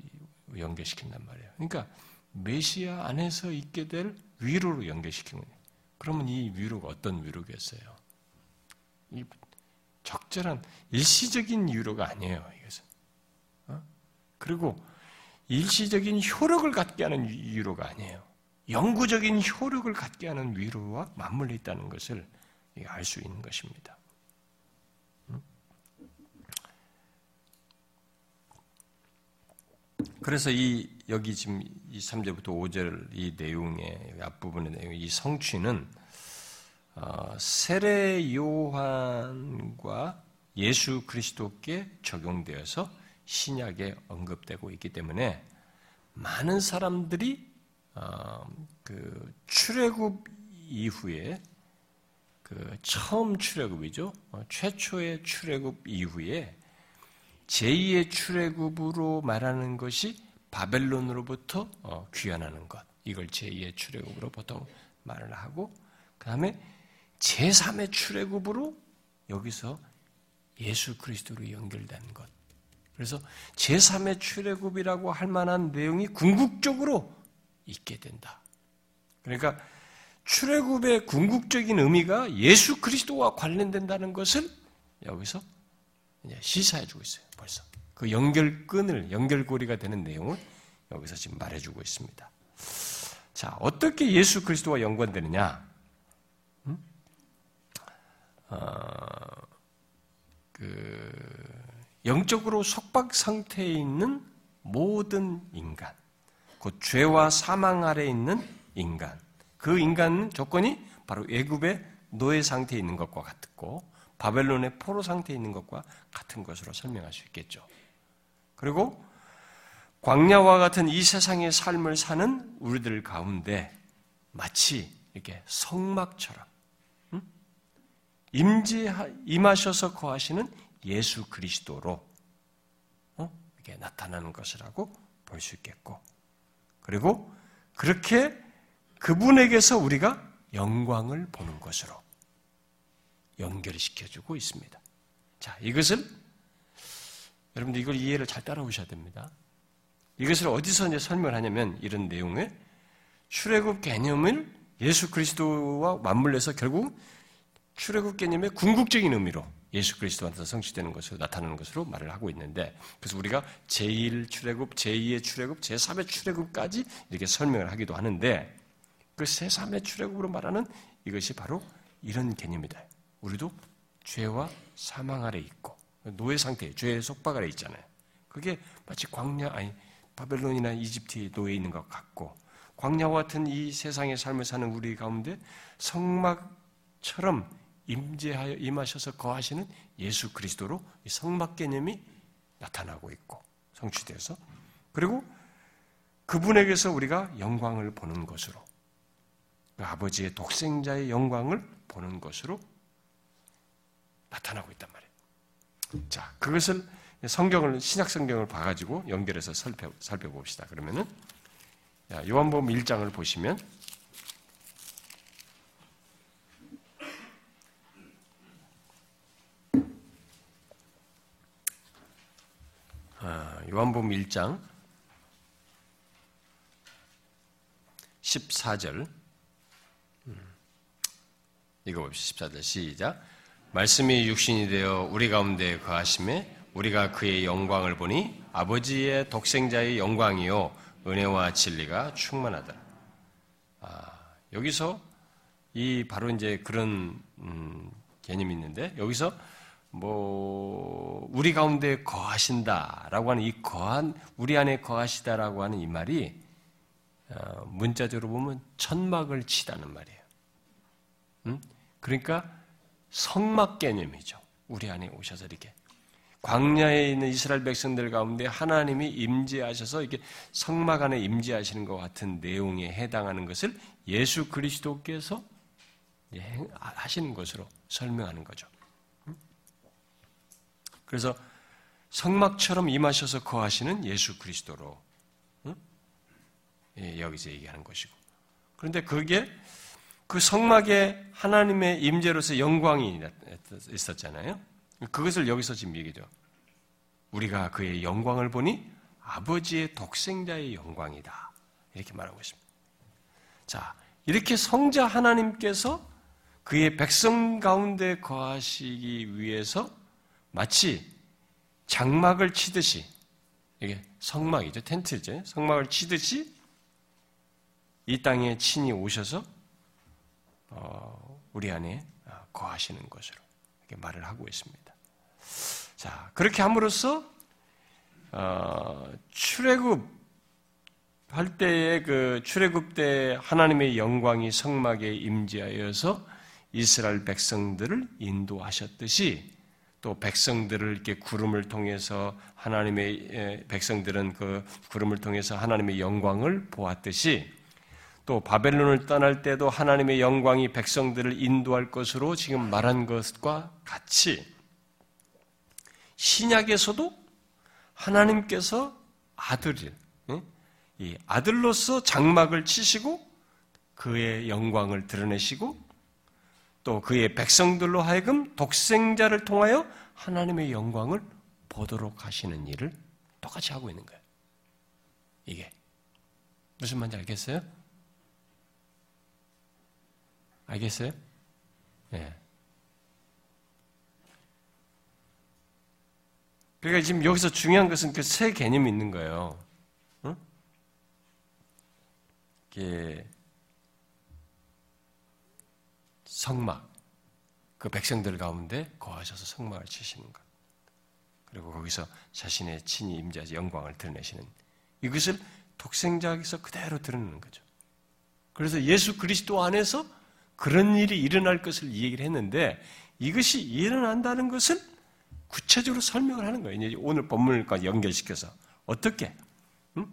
연결시킨단 말이에요. 그러니까 메시아 안에서 있게 될 위로로 연결시키는 거예요. 그러면 이 위로가 어떤 위로겠어요? 이 적절한 일시적인 위로가 아니에요. 이것은. 어? 그리고 일시적인 효력을 갖게 하는 위로가 아니에요. 영구적인 효력을 갖게 하는 위로와 맞물려 있다는 것을 알 수 있는 것입니다. 음? 그래서 이 여기 지금 이 3절부터 5절 이 내용의 앞부분의 내용 이 성취는 어, 세례 요한과 예수 그리스도께 적용되어서 신약에 언급되고 있기 때문에 많은 사람들이 어, 그 출애굽 이후에 그 처음 출애굽이죠. 어, 최초의 출애굽 이후에 제2의 출애굽으로 말하는 것이 바벨론으로부터 어, 귀환하는 것. 이걸 제2의 출애굽으로 보통 말을 하고 그 다음에 제3의 출애굽으로 여기서 예수 그리스도로 연결된 것. 그래서 제3의 출애굽이라고 할 만한 내용이 궁극적으로 있게 된다. 그러니까 출애굽의 궁극적인 의미가 예수 그리스도와 관련된다는 것을 여기서 시사해 주고 있어요. 벌써 그 연결끈을 연결고리가 되는 내용을 여기서 지금 말해주고 있습니다. 자, 어떻게 예수 그리스도와 연관되느냐? 음? 어, 그 영적으로 속박 상태에 있는 모든 인간, 곧 죄와 사망 아래 있는 인간. 그 인간 조건이 바로 애굽의 노예 상태에 있는 것과 같고 바벨론의 포로 상태에 있는 것과 같은 것으로 설명할 수 있겠죠. 그리고 광야와 같은 이 세상의 삶을 사는 우리들 가운데 마치 이렇게 성막처럼 임재 임하셔서 거하시는 예수 그리스도로 어? 이렇게 나타나는 것이라고 볼 수 있겠고 그리고 그렇게 그분에게서 우리가 영광을 보는 것으로 연결시켜주고 있습니다. 자, 이것을 여러분들 이걸 이해를 잘 따라오셔야 됩니다. 이것을 어디서 이제 설명을 하냐면 이런 내용을 출애굽 개념을 예수 그리스도와 맞물려서 결국 출애굽 개념의 궁극적인 의미로 예수 그리스도한테 성취되는 것으로 나타나는 것으로 말을 하고 있는데 그래서 우리가 제1 출애굽, 제2의 출애굽, 제3의 출애굽까지 이렇게 설명을 하기도 하는데 그 제3의 출애굽으로 말하는 이것이 바로 이런 개념이다. 우리도 죄와 사망 아래 있고 노예 상태, 죄의 속박 아래 있잖아요. 그게 마치 광야 아니 바벨론이나 이집트에 노예 있는 것 같고 광야와 같은 이 세상의 삶을 사는 우리 가운데 성막처럼 임재하여 임하셔서 거하시는 예수 그리스도로 성막 개념이 나타나고 있고 성취돼서 그리고 그분에게서 우리가 영광을 보는 것으로 그 아버지의 독생자의 영광을 보는 것으로 나타나고 있단 말이에요. 자, 그것을 성경을 신약 성경을 봐가지고 연결해서 살펴, 살펴봅시다. 그러면은 요한복음 1장을 보시면 요한복음 1장 14절. 읽어봅시다. 14절 시작. 말씀이 육신이 되어 우리 가운데 거하심에 우리가 그의 영광을 보니 아버지의 독생자의 영광이요 은혜와 진리가 충만하다. 아, 여기서 이 바로 이제 그런 음, 개념이 있는데 여기서 뭐 우리 가운데 거하신다라고 하는 이 거한 우리 안에 거하시다라고 하는 이 말이 어, 문자적으로 보면 천막을 치다는 말이에요. 음? 그러니까 성막 개념이죠. 우리 안에 오셔서 이렇게 광야에 있는 이스라엘 백성들 가운데 하나님이 임재하셔서 이렇게 성막 안에 임재하시는 것 같은 내용에 해당하는 것을 예수 그리스도께서 하시는 것으로 설명하는 거죠. 그래서 성막처럼 임하셔서 거하시는 예수 그리스도로 예, 여기서 얘기하는 것이고. 그런데 그게 그 성막에 하나님의 임재로서 영광이 있었잖아요. 그것을 여기서 지금 얘기죠. 우리가 그의 영광을 보니 아버지의 독생자의 영광이다. 이렇게 말하고 있습니다. 자, 이렇게 성자 하나님께서 그의 백성 가운데 거하시기 위해서 마치 장막을 치듯이 이게 성막이죠. 텐트죠. 성막을 치듯이 이 땅에 친히 오셔서 어, 우리 안에 아, 거하시는 것으로 이렇게 말을 하고 있습니다. 자, 그렇게 함으로써 어, 출애굽 할 때의 그 출애굽 때 하나님의 영광이 성막에 임재하여서 이스라엘 백성들을 인도하셨듯이 또 백성들을 이렇게 구름을 통해서 하나님의 백성들은 그 구름을 통해서 하나님의 영광을 보았듯이 또 바벨론을 떠날 때도 하나님의 영광이 백성들을 인도할 것으로 지금 말한 것과 같이 신약에서도 하나님께서 아들이 이 아들로서 장막을 치시고 그의 영광을 드러내시고 또 그의 백성들로 하여금 독생자를 통하여 하나님의 영광을 보도록 하시는 일을 똑같이 하고 있는 거예요. 이게 무슨 말인지 알겠어요? 알겠어요? 예. 네. 그러니까 지금 여기서 중요한 것은 그 세 개념이 있는 거예요. 응? 이게 성막, 그 백성들 가운데 거하셔서 성막을 치시는 것. 그리고 거기서 자신의 친히 임자의 영광을 드러내시는 이것을 독생자에서 그대로 드러내는 거죠. 그래서 예수 그리스도 안에서 그런 일이 일어날 것을 얘기를 했는데 이것이 일어난다는 것을 구체적으로 설명을 하는 거예요. 이제 오늘 본문과 연결시켜서 어떻게? 응?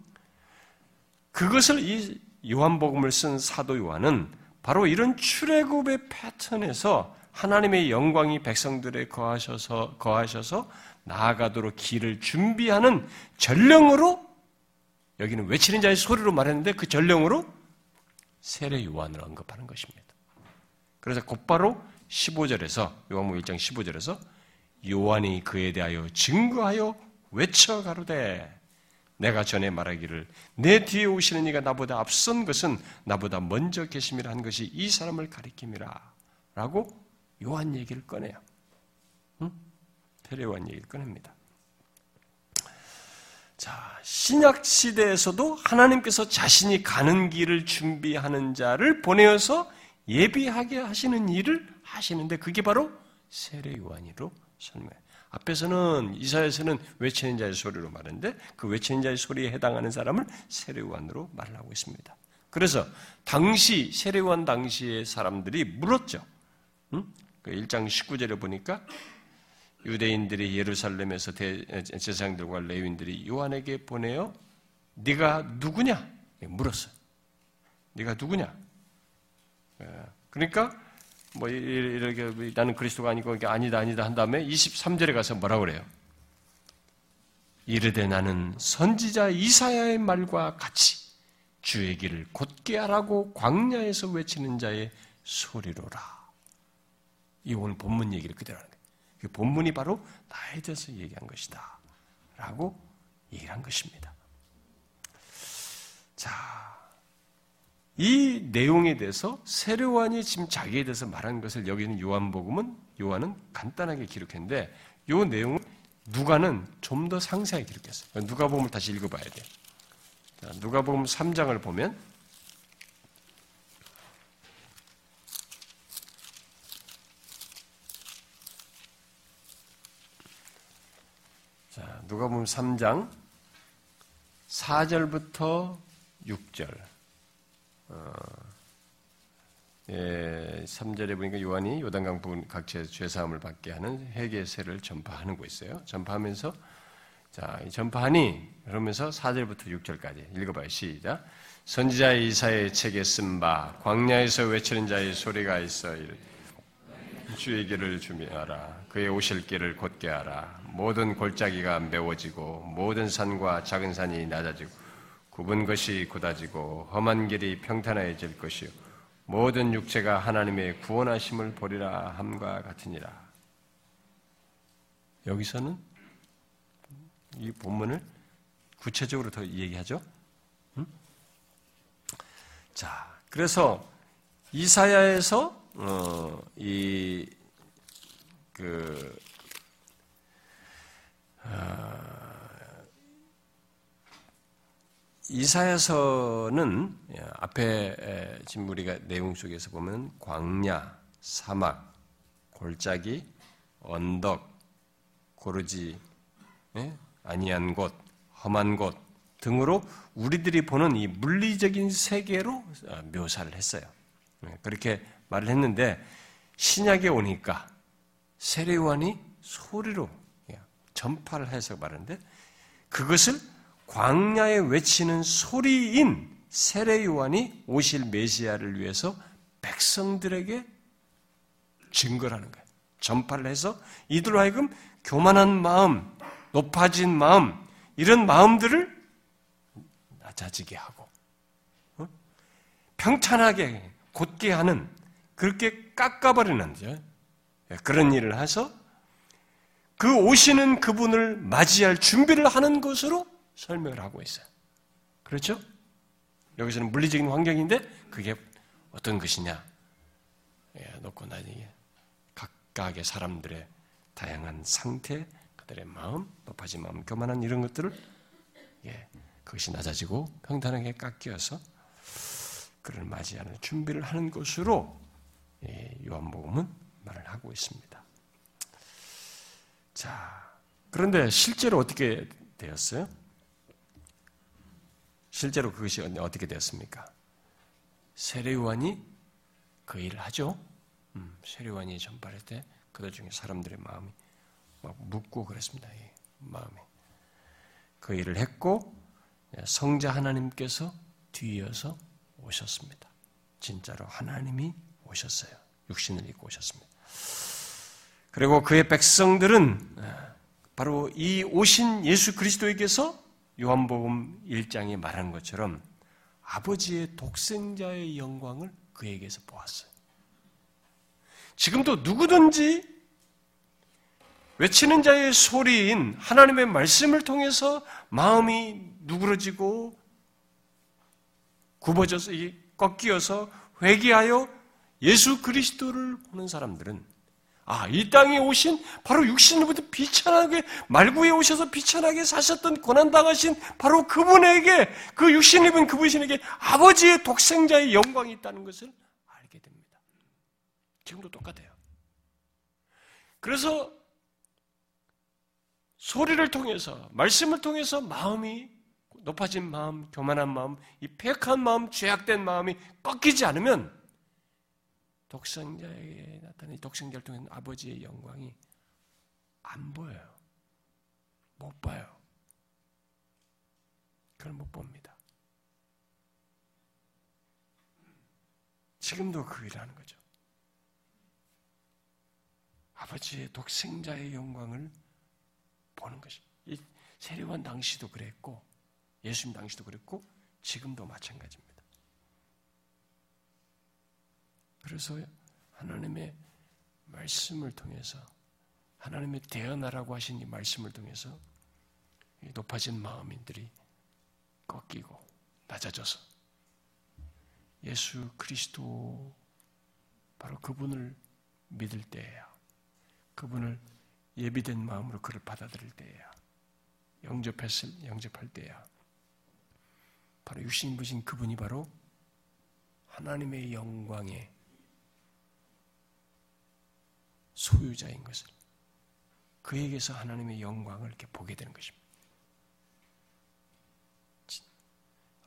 그것을 이 요한복음을 쓴 사도 요한은 바로 이런 출애굽의 패턴에서 하나님의 영광이 백성들에 거하셔서 거하셔서 나아가도록 길을 준비하는 전령으로 여기는 외치는 자의 소리로 말했는데 그 전령으로 세례 요한을 언급하는 것입니다. 그래서 곧바로 15절에서 요한복음 1장 15절에서 요한이 그에 대하여 증거하여 외쳐 가로되 내가 전에 말하기를 내 뒤에 오시는 이가 나보다 앞선 것은 나보다 먼저 계심이라 한 것이 이 사람을 가리킴이라 라고 요한 얘기를 꺼내요. 응? 테레요한 얘기를 꺼냅니다. 자, 신약 시대에서도 하나님께서 자신이 가는 길을 준비하는 자를 보내어서 예비하게 하시는 일을 하시는데 그게 바로 세례 요한이로 설명해. 앞에서는 이사에서는 외치는 자의 소리로 말하는데 그 외치는 자의 소리에 해당하는 사람을 세례 요한으로 말을 하고 있습니다. 그래서 당시 세례 요한 당시의 사람들이 물었죠. 응? 그 1장 19절에 보니까 유대인들이 예루살렘에서 제사장들과 레위인들이 요한에게 보내어 네가 누구냐 물었어요. 네가 누구냐? 예. 그러니까 뭐 이렇게 나는 그리스도가 아니고 아니다 아니다 한 다음에 23절에 가서 뭐라 그래요? 이르되 나는 선지자 이사야의 말과 같이 주의 길을 곧게 하라고 광야에서 외치는 자의 소리로라. 이 오늘 본문 얘기를 그대로 하는 거예요. 그 본문이 바로 나에 대해서 얘기한 것이다. 라고 얘기를 한 것입니다. 자, 이 내용에 대해서 세례요한이 지금 자기에 대해서 말한 것을 여기는 요한복음은 요한은 간단하게 기록했는데 이 내용을 누가는 좀 더 상세하게 기록했어요. 누가복음을 다시 읽어봐야 돼요. 누가복음 3장을 보면 자, 누가복음 3장 4절부터 6절. 어, 예, 3절에 보니까 요한이 요단강 부근 각지에서 죄사함을 받게 하는 회개세를 전파하는 거 있어요. 전파하면서 자, 전파하니 그러면서 4절부터 6절까지 읽어봐요. 시작. 선지자 이사의 책에 쓴 바 광야에서 외치는 자의 소리가 있어 주의 길을 준비하라. 그의 오실 길을 곧게 하라. 모든 골짜기가 메워지고 모든 산과 작은 산이 낮아지고 굽은 것이 곧아지고 험한 길이 평탄해질 것이요 모든 육체가 하나님의 구원하심을 보리라 함과 같으니라. 여기서는 이 본문을 구체적으로 더 얘기하죠. 음? 자, 그래서 이사야에서 어, 이그 어, 이사야서는 예, 앞에 지금 우리가 내용 속에서 보면 광야, 사막, 골짜기, 언덕, 고르지 예? 아니한 곳, 험한 곳 등으로 우리들이 보는 이 물리적인 세계로 어, 묘사를 했어요. 예, 그렇게 말을 했는데 신약에 오니까 세례요한이 소리로 전파를 해서 말하는데 그것을 광야에 외치는 소리인 세례 요한이 오실 메시아를 위해서 백성들에게 증거를 하는 거예요. 전파를 해서 이들로 하여금 교만한 마음, 높아진 마음, 이런 마음들을 낮아지게 하고, 어? 평탄하게, 곧게 하는, 그렇게 깎아버리는, 예, 그런 일을 해서 그 오시는 그분을 맞이할 준비를 하는 것으로 설명을 하고 있어요. 그렇죠? 여기서는 물리적인 환경인데 그게 어떤 것이냐? 예, 놓고 나니 각각의 사람들의 다양한 상태, 그들의 마음, 높아진 마음, 교만한 이런 것들을 예, 그것이 낮아지고 평탄하게 깎여서 그를 맞이하는 준비를 하는 것으로 예, 요한복음은 말을 하고 있습니다. 자, 그런데 실제로 어떻게 되었어요? 실제로 그것이 어떻게 되었습니까? 세례요한이 그 일을 하죠. 음, 세례요한이 전파할 때 그들 중에 사람들의 마음이 막 묻고 그랬습니다. 마음이 그 일을 했고 성자 하나님께서 뒤이어서 오셨습니다. 진짜로 하나님이 오셨어요. 육신을 입고 오셨습니다. 그리고 그의 백성들은 바로 이 오신 예수 그리스도에게서 요한복음 1장에 말한 것처럼 아버지의 독생자의 영광을 그에게서 보았어요. 지금도 누구든지 외치는 자의 소리인 하나님의 말씀을 통해서 마음이 누그러지고 굽어져서 꺾이어서 회개하여 예수 그리스도를 보는 사람들은 아, 이 땅에 오신 바로 육신부터 비천하게 말구에 오셔서 비천하게 사셨던 고난 당하신 바로 그분에게 그 육신 입은 그분에게 아버지의 독생자의 영광이 있다는 것을 알게 됩니다. 지금도 똑같아요. 그래서 소리를 통해서 말씀을 통해서 마음이 높아진 마음, 교만한 마음, 이 폐역한 마음, 죄악된 마음이 꺾이지 않으면 독생자에게 나타난 독생자를 통한 아버지의 영광이 안 보여요. 못 봐요. 그걸 못 봅니다. 지금도 그 일을 하는 거죠. 아버지의 독생자의 영광을 보는 것이. 세례관 당시도 그랬고, 예수님 당시도 그랬고, 지금도 마찬가지입니다. 그래서 하나님의 말씀을 통해서 하나님의 대언하라고 하신 이 말씀을 통해서 높아진 마음인들이 꺾이고 낮아져서 예수 그리스도 바로 그분을 믿을 때예요. 그분을 예비된 마음으로 그를 받아들일 때야. 영접했을 영접할 때야. 바로 육신 부신 그분이 바로 하나님의 영광의 소유자인 것을 그에게서 하나님의 영광을 이렇게 보게 되는 것입니다.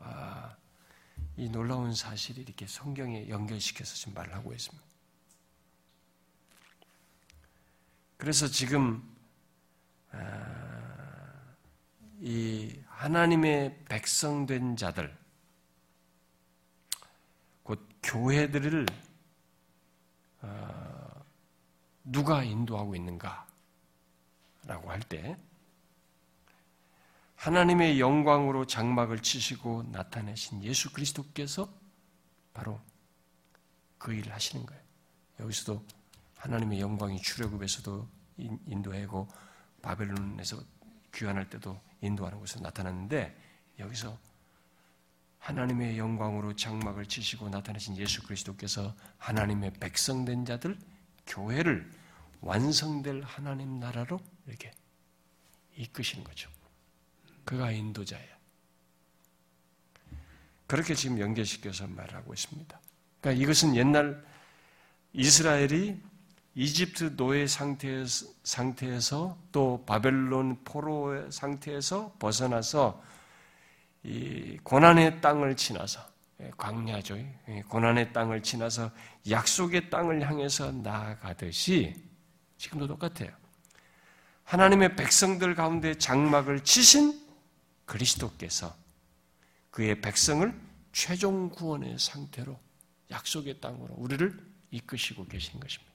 아, 이 놀라운 사실이 이렇게 성경에 연결시켜서 지금 말을 하고 있습니다. 그래서 지금 아, 이 하나님의 백성된 자들, 곧 교회들을 아, 누가 인도하고 있는가 라고 할 때, 하나님의 영광으로 장막을 치시고 나타내신 예수 그리스도께서 바로 그 일을 하시는 거예요. 여기서도 하나님의 영광이 출애굽에서도 인도하고 바벨론에서 귀환할 때도 인도하는 것으로 나타났는데 여기서 하나님의 영광으로 장막을 치시고 나타내신 예수 그리스도께서 하나님의 백성된 자들 교회를 완성될 하나님 나라로 이렇게 이끄시는 거죠. 그가 인도자예요. 그렇게 지금 연결시켜서 말하고 있습니다. 그러니까 이것은 옛날 이스라엘이 이집트 노예 상태에서, 상태에서 또 바벨론 포로의 상태에서 벗어나서 이 고난의 땅을 지나서 예, 광야죠. 예, 고난의 땅을 지나서 약속의 땅을 향해서 나아가듯이 지금도 똑같아요. 하나님의 백성들 가운데 장막을 치신 그리스도께서 그의 백성을 최종 구원의 상태로 약속의 땅으로 우리를 이끄시고 계신 것입니다.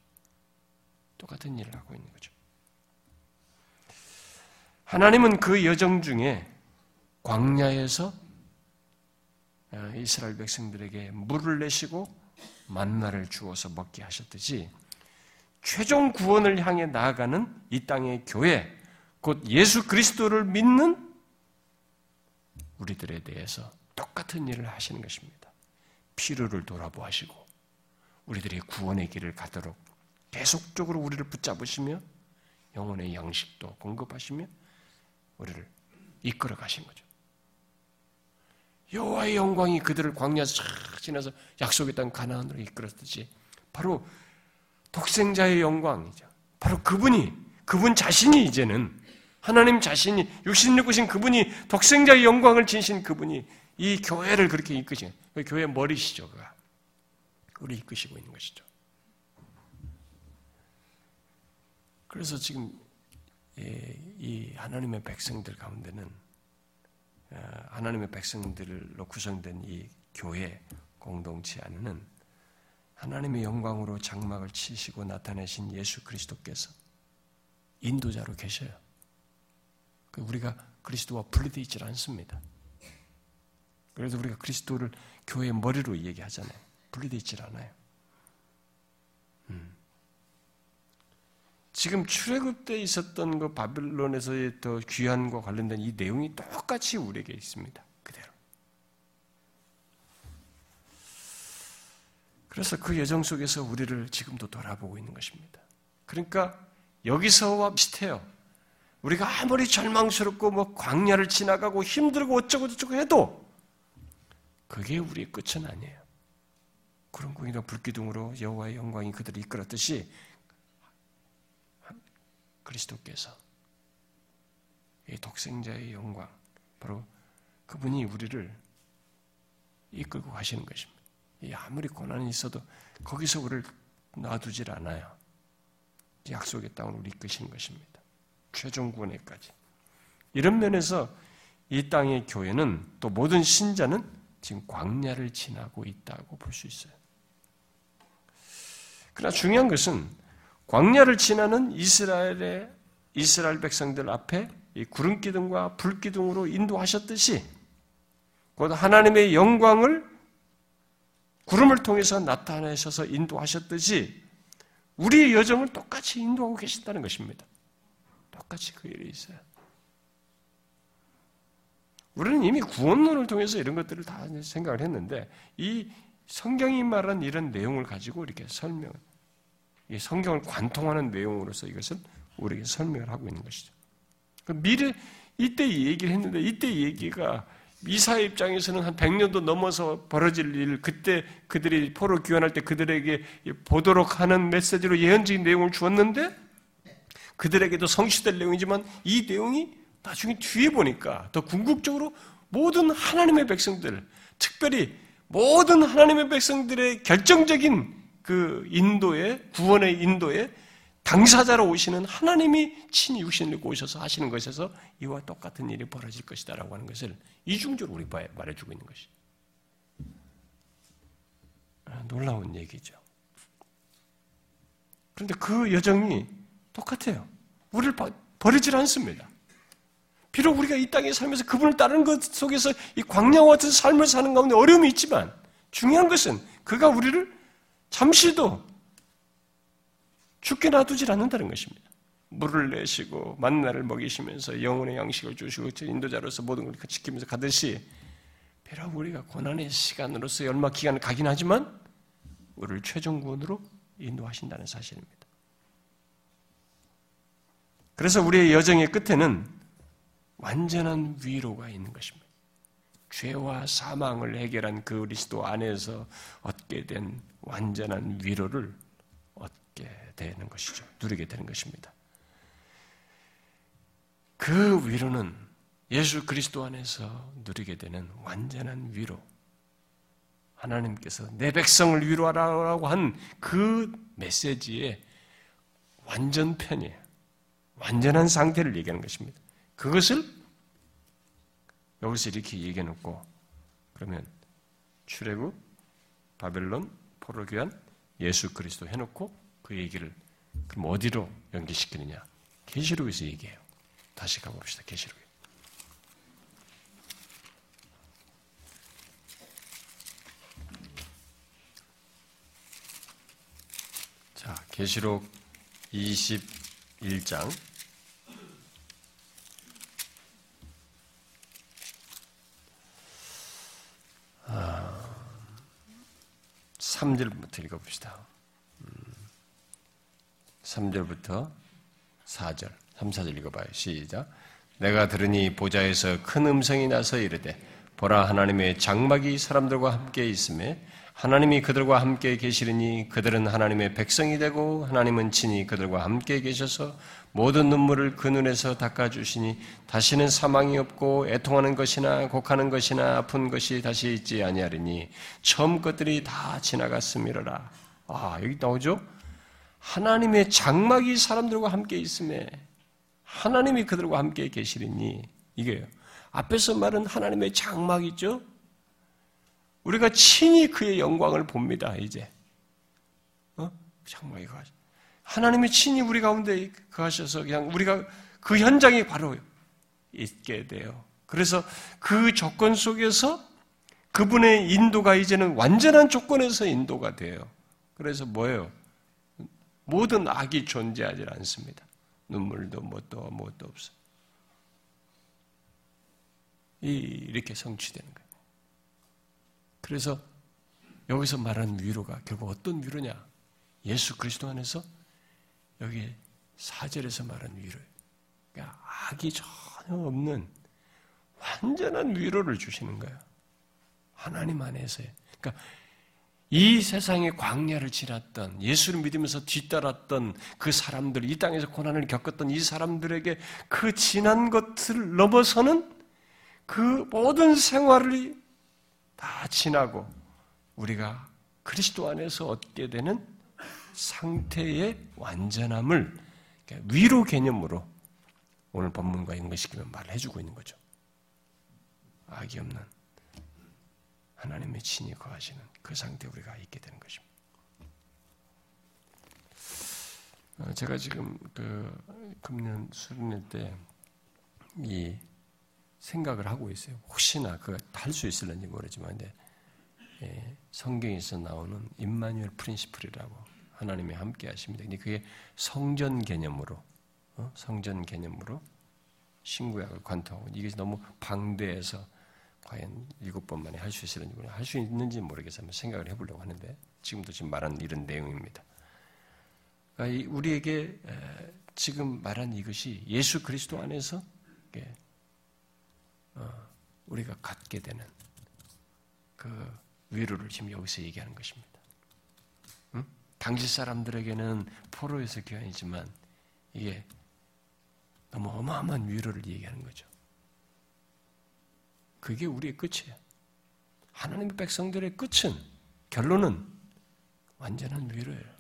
똑같은 일을 하고 있는 거죠. 하나님은 그 여정 중에 광야에서 어, 이스라엘 백성들에게 물을 내시고 만나를 주어서 먹게 하셨듯이 최종 구원을 향해 나아가는 이 땅의 교회, 곧 예수 그리스도를 믿는 우리들에 대해서 똑같은 일을 하시는 것입니다. 필요를 돌아보시고 우리들의 구원의 길을 가도록 계속적으로 우리를 붙잡으시며 영혼의 양식도 공급하시며 우리를 이끌어 가신 거죠. 여호와의 영광이 그들을 광야에서 지나서 약속의 땅 가나안으로 이끌었듯이 바로 독생자의 영광이죠. 바로 그분이 그분 자신이 이제는 하나님 자신이 육신을 꾸신 그분이 독생자의 영광을 지신 그분이 이 교회를 그렇게 이끄신 그 교회 머리시죠. 그가 우리 이끄시고 있는 것이죠. 그래서 지금 이 하나님의 백성들 가운데는 어, 하나님의 백성들로 구성된 이 교회 공동체 안에는 하나님의 영광으로 장막을 치시고 나타내신 예수 그리스도께서 인도자로 계셔요. 그 우리가 그리스도와 분리되어 있지 않습니다. 그래서 우리가 그리스도를 교회의 머리로 얘기하잖아요. 분리되어 있지 않아요. 지금 출애굽 때 있었던 그 바빌론에서의 더 귀환과 관련된 이 내용이 똑같이 우리에게 있습니다. 그대로. 그래서 그 여정 속에서 우리를 지금도 돌아보고 있는 것입니다. 그러니까 여기서와 비슷해요. 우리가 아무리 절망스럽고 뭐 광야를 지나가고 힘들고 어쩌고 저쩌고 해도 그게 우리의 끝은 아니에요. 구름 공이나 불기둥으로 여호와의 영광이 그들을 이끌었듯이 그리스도께서 이 독생자의 영광 바로 그분이 우리를 이끌고 가시는 것입니다. 아무리 고난이 있어도 거기서 우리를 놔두질 않아요. 약속의 땅으로 우리 이끄시는 것입니다. 최종 구원에까지. 이런 면에서 이 땅의 교회는 또 모든 신자는 지금 광야를 지나고 있다고 볼 수 있어요. 그러나 중요한 것은 광야를 지나는 이스라엘의 이스라엘 백성들 앞에 이 구름 기둥과 불 기둥으로 인도하셨듯이 곧 하나님의 영광을 구름을 통해서 나타내셔서 인도하셨듯이 우리의 여정을 똑같이 인도하고 계신다는 것입니다. 똑같이 그 일이 있어요. 우리는 이미 구원론을 통해서 이런 것들을 다 생각을 했는데 이 성경이 말한 이런 내용을 가지고 이렇게 설명, 이 성경을 관통하는 내용으로서 이것을 우리에게 설명을 하고 있는 것이죠. 그 미래 이때 이 얘기를 했는데 이때 이 얘기가 이사의 입장에서는 한 100년도 넘어서 벌어질 일, 그때 그들이 포로 귀환할 때 그들에게 보도록 하는 메시지로 예언적인 내용을 주었는데 그들에게도 성취될 내용이지만 이 내용이 나중에 뒤에 보니까 더 궁극적으로 모든 하나님의 백성들, 특별히 모든 하나님의 백성들의 결정적인 그 인도에, 구원의 인도에 당사자로 오시는 하나님이 친히 육신을 입고 오셔서 하시는 것에서 이와 똑같은 일이 벌어질 것이다라고 하는 것을 이중적으로 우리 말해주고 있는 것이. 아, 놀라운 얘기죠. 그런데 그 여정이 똑같아요. 우리를 버리질 않습니다. 비록 우리가 이 땅에 살면서 그분을 따르는 것 속에서 이 광야와 같은 삶을 사는 가운데 어려움이 있지만 중요한 것은 그가 우리를 잠시도 죽게 놔두질 않는다는 것입니다. 물을 내시고 만나를 먹이시면서 영혼의 양식을 주시고 인도자로서 모든 걸 지키면서 가듯이 비록 우리가 고난의 시간으로서 얼마 기간을 가긴 하지만 우리를 최종 구원으로 인도하신다는 사실입니다. 그래서 우리의 여정의 끝에는 완전한 위로가 있는 것입니다. 죄와 사망을 해결한 그 그리스도 안에서 얻게 된 완전한 위로를 되는 것이죠. 누리게 되는 것입니다. 그 위로는 예수 그리스도 안에서 누리게 되는 완전한 위로. 하나님께서 내 백성을 위로하라고 한 그 메시지의 완전편이에요. 완전한 상태를 얘기하는 것입니다. 그것을 여기서 이렇게 얘기해 놓고 그러면 출애굽, 바벨론, 포로교환, 예수 그리스도 해놓고 그 얘기를 그럼 어디로 연기시키느냐? 계시록에서 얘기해요. 다시 가봅시다. 계시록에. 자, 계시록 21장 아, 3절부터 읽어봅시다. 3절부터 4절, 3, 4절 읽어봐요. 시작. 내가 들으니 보좌에서 큰 음성이 나서 이르되 보라 하나님의 장막이 사람들과 함께 있음에 하나님이 그들과 함께 계시리니 그들은 하나님의 백성이 되고 하나님은 친히 그들과 함께 계셔서 모든 눈물을 그 눈에서 닦아주시니 다시는 사망이 없고 애통하는 것이나 곡하는 것이나 아픈 것이 다시 있지 아니하리니 처음 것들이 다 지나갔음이로라. 아 여기 나오죠? 하나님의 장막이 사람들과 함께 있음에 하나님이 그들과 함께 계시리니 이게요. 앞에서 말은 하나님의 장막이죠. 우리가 친히 그의 영광을 봅니다. 이제 어? 장막이 가 하나님이 친히 우리 가운데 가셔서 그냥 우리가 그 현장에 바로 있게 돼요. 그래서 그 조건 속에서 그분의 인도가 이제는 완전한 조건에서 인도가 돼요. 그래서 뭐예요? 모든 악이 존재하지 않습니다. 눈물도 뭣도 뭣도 없어. 이렇게 성취되는 거예요. 그래서 여기서 말하는 위로가 결국 어떤 위로냐? 예수 그리스도 안에서 여기 사절에서 말하는 위로예요. 그러니까 악이 전혀 없는 완전한 위로를 주시는 거예요. 하나님 안에서의. 그러니까 이 세상의 광야를 지났던 예수를 믿으면서 뒤따랐던 그 사람들, 이 땅에서 고난을 겪었던 이 사람들에게 그 지난 것을 넘어서는 그 모든 생활이 다 지나고 우리가 그리스도 안에서 얻게 되는 상태의 완전함을 위로 개념으로 오늘 본문과 연결시키면 말을 해주고 있는 거죠. 악이 없는 하나님의 친히 거하시는 그 상태에 우리가 있게 되는 것입니다. 어, 제가 지금 그 금년 수련회 때이 생각을 하고 있어요. 혹시나 그거 할수 있을는지 모르지만 이제 예, 성경에서 나오는 임마누엘 프린시플이라고 하나님이 함께 하십니다. 근데 그게 성전 개념으로 어? 성전 개념으로 신구약을 관통하고 이게 너무 방대해서 과연 일곱 번 만에 할 수 있을는지 할수 있는지 모르겠어요. 한번 생각을 해보려고 하는데 지금도 지금 말한 이런 내용입니다. 그러니까 우리에게 지금 말한 이것이 예수 그리스도 안에서 어, 우리가 갖게 되는 그 위로를 지금 여기서 얘기하는 것입니다. 응? 당시 사람들에게는 포로에서 교환이지만 이게 너무 어마어마한 위로를 얘기하는 거죠. 그게 우리의 끝이에요. 하나님의 백성들의 끝은 결론은 완전한 위로예요.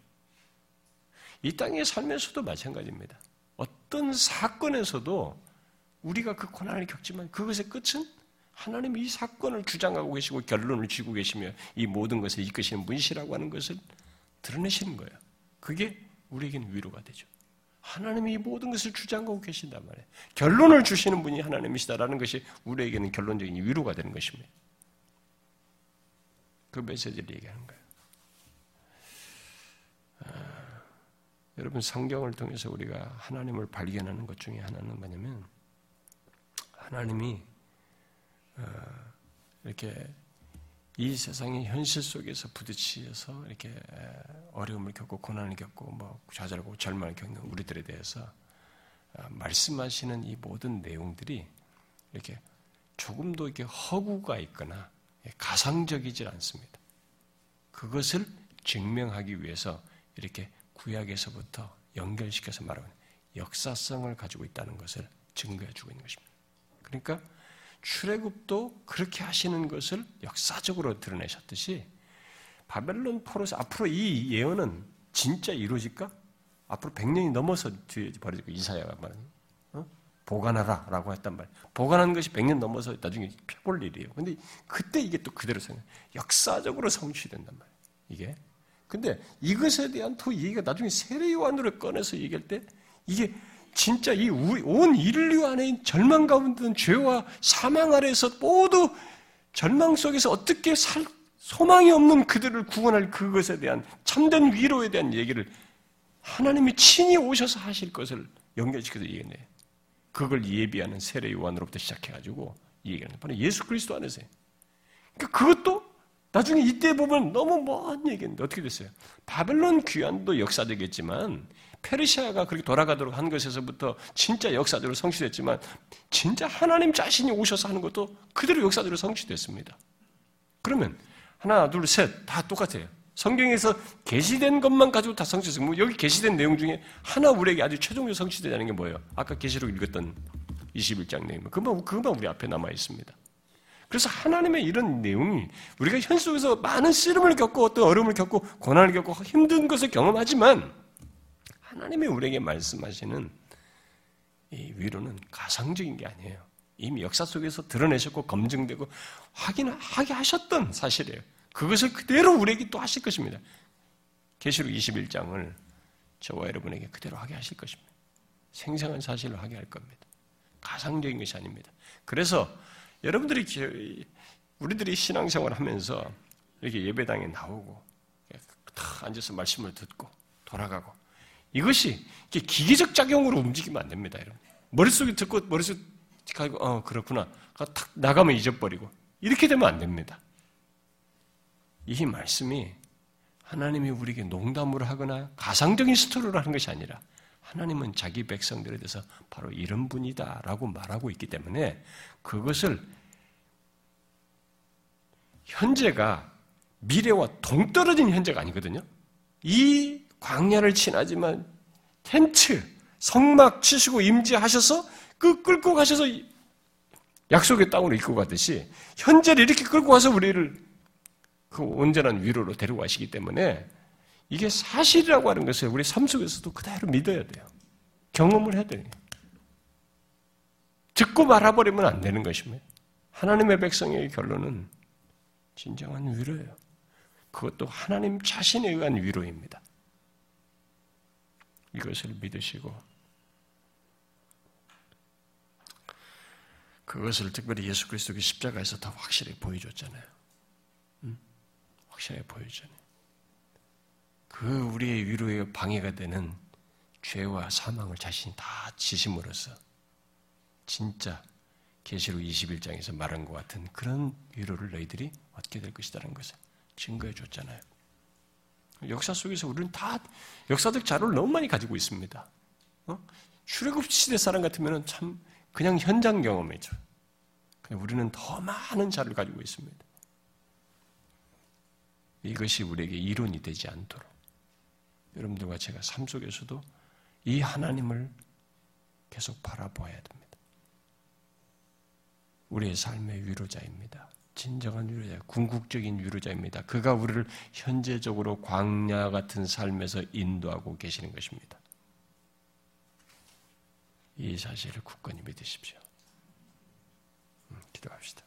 이 땅의 삶에서도 마찬가지입니다. 어떤 사건에서도 우리가 그 고난을 겪지만 그것의 끝은 하나님이 이 사건을 주장하고 계시고 결론을 쥐고 계시며 이 모든 것을 이끄시는 분이시라고 하는 것을 드러내시는 거예요. 그게 우리에게는 위로가 되죠. 하나님이 이 모든 것을 주장하고 계신단 말이에요. 결론을 주시는 분이 하나님이시다라는 것이 우리에게는 결론적인 위로가 되는 것입니다. 그 메시지를 얘기하는 거예요. 아, 여러분 성경을 통해서 우리가 하나님을 발견하는 것 중에 하나는 뭐냐면 하나님이 어, 이렇게 이 세상의 현실 속에서 부딪혀서 이렇게 어려움을 겪고 고난을 겪고 뭐 좌절하고 절망을 겪는 우리들에 대해서 어, 말씀하시는 이 모든 내용들이 이렇게 조금도 이렇게 허구가 있거나 가상적이질 않습니다. 그것을 증명하기 위해서 이렇게 구약에서부터 연결시켜서 말하는 역사성을 가지고 있다는 것을 증거해 주고 있는 것입니다. 그러니까 출애굽도 그렇게 하시는 것을 역사적으로 드러내셨듯이 바벨론 포로서 앞으로 이 예언은 진짜 이루어질까? 앞으로 100년이 넘어서 뒤에 벌어질 이사야가 말하는 어? 보관하라라고 했단 말이에요. 보관하는 것이 100년 넘어서 나중에 펴볼 일이에요. 근데 그때 이게 또 그대로 생각 역사적으로 성취된단 말이에요. 이게. 근데 이것에 대한 또 얘기가 나중에 세례 요한으로 꺼내서 얘기할 때 이게 진짜 이 온 인류 안에 절망 가운데 든 죄와 사망 아래에서 모두 절망 속에서 어떻게 살, 소망이 없는 그들을 구원할 그것에 대한 참된 위로에 대한 얘기를 하나님이 친히 오셔서 하실 것을 연결시켜서 얘기했네. 그걸 예비하는 세례 요한으로부터 시작해가지고 얘기하는 바로 예수 그리스도 안에서. 그러니까 그것도 나중에 이때 보면 너무 먼 얘기인데 어떻게 됐어요? 바벨론 귀환도 역사되겠지만 페르시아가 그렇게 돌아가도록 한 것에서부터 진짜 역사적으로 성취됐지만 진짜 하나님 자신이 오셔서 하는 것도 그대로 역사적으로 성취됐습니다. 그러면 하나, 둘, 셋 다 똑같아요. 성경에서 게시된 것만 가지고 다 성취했어요. 뭐 여기 게시된 내용 중에 하나 우리에게 아주 최종적으로 성취되는 게 뭐예요? 아까 게시록 읽었던 21장 내용. 그것만, 그것만 우리 앞에 남아 있습니다. 그래서 하나님의 이런 내용이 우리가 현 속에서 많은 씨름을 겪고 어떤 어려움을 겪고 고난을 겪고 힘든 것을 경험하지만 하나님이 우리에게 말씀하시는 이 위로는 가상적인 게 아니에요. 이미 역사 속에서 드러내셨고 검증되고 확인하게 하셨던 사실이에요. 그것을 그대로 우리에게 또 하실 것입니다. 계시록 21장을 저와 여러분에게 그대로 하게 하실 것입니다. 생생한 사실을 하게 할 겁니다. 가상적인 것이 아닙니다. 그래서 여러분들이 우리들이 신앙생활 하면서 이렇게 예배당에 나오고 탁 앉아서 말씀을 듣고 돌아가고 이것이 기계적 작용으로 움직이면 안 됩니다, 여러분. 머릿속에 듣고 머릿속에 가고 어 그렇구나. 탁 나가면 잊어버리고 이렇게 되면 안 됩니다. 이 말씀이 하나님이 우리에게 농담으로 하거나 가상적인 스토리로 하는 것이 아니라 하나님은 자기 백성들에 대해서 바로 이런 분이다라고 말하고 있기 때문에 그것을 현재가 미래와 동떨어진 현재가 아니거든요. 이 광야를 지나지만 텐트, 성막 치시고 임지하셔서 그 끌고 가셔서 약속의 땅으로 이끌고 가듯이 현재를 이렇게 끌고 가서 우리를 그 온전한 위로로 데려가시기 때문에 이게 사실이라고 하는 것을 우리 삶 속에서도 그대로 믿어야 돼요. 경험을 해야 돼요. 듣고 말아버리면 안 되는 것입니다. 하나님의 백성의 결론은 진정한 위로예요. 그것도 하나님 자신에 의한 위로입니다. 이것을 믿으시고 그것을 특별히 예수 그리스도의 십자가에서 더 확실히 보여줬잖아요. 응? 확실하게 보여줬잖아요. 그 우리의 위로에 방해가 되는 죄와 사망을 자신이 다 지심으로써 진짜 계시록 21장에서 말한 것 같은 그런 위로를 너희들이 얻게 될 것이라는 것을 증거해 줬잖아요. 역사 속에서 우리는 다 역사적 자료를 너무 많이 가지고 있습니다. 어? 출애굽 시대 사람 같으면 참 그냥 현장 경험이죠. 우리는 더 많은 자료를 가지고 있습니다. 이것이 우리에게 이론이 되지 않도록 여러분들과 제가 삶 속에서도 이 하나님을 계속 바라보아야 됩니다. 우리의 삶의 위로자입니다. 진정한 위로자, 궁극적인 위로자입니다. 그가 우리를 현재적으로 광야 같은 삶에서 인도하고 계시는 것입니다. 이 사실을 굳건히 믿으십시오. 음, 기도합시다.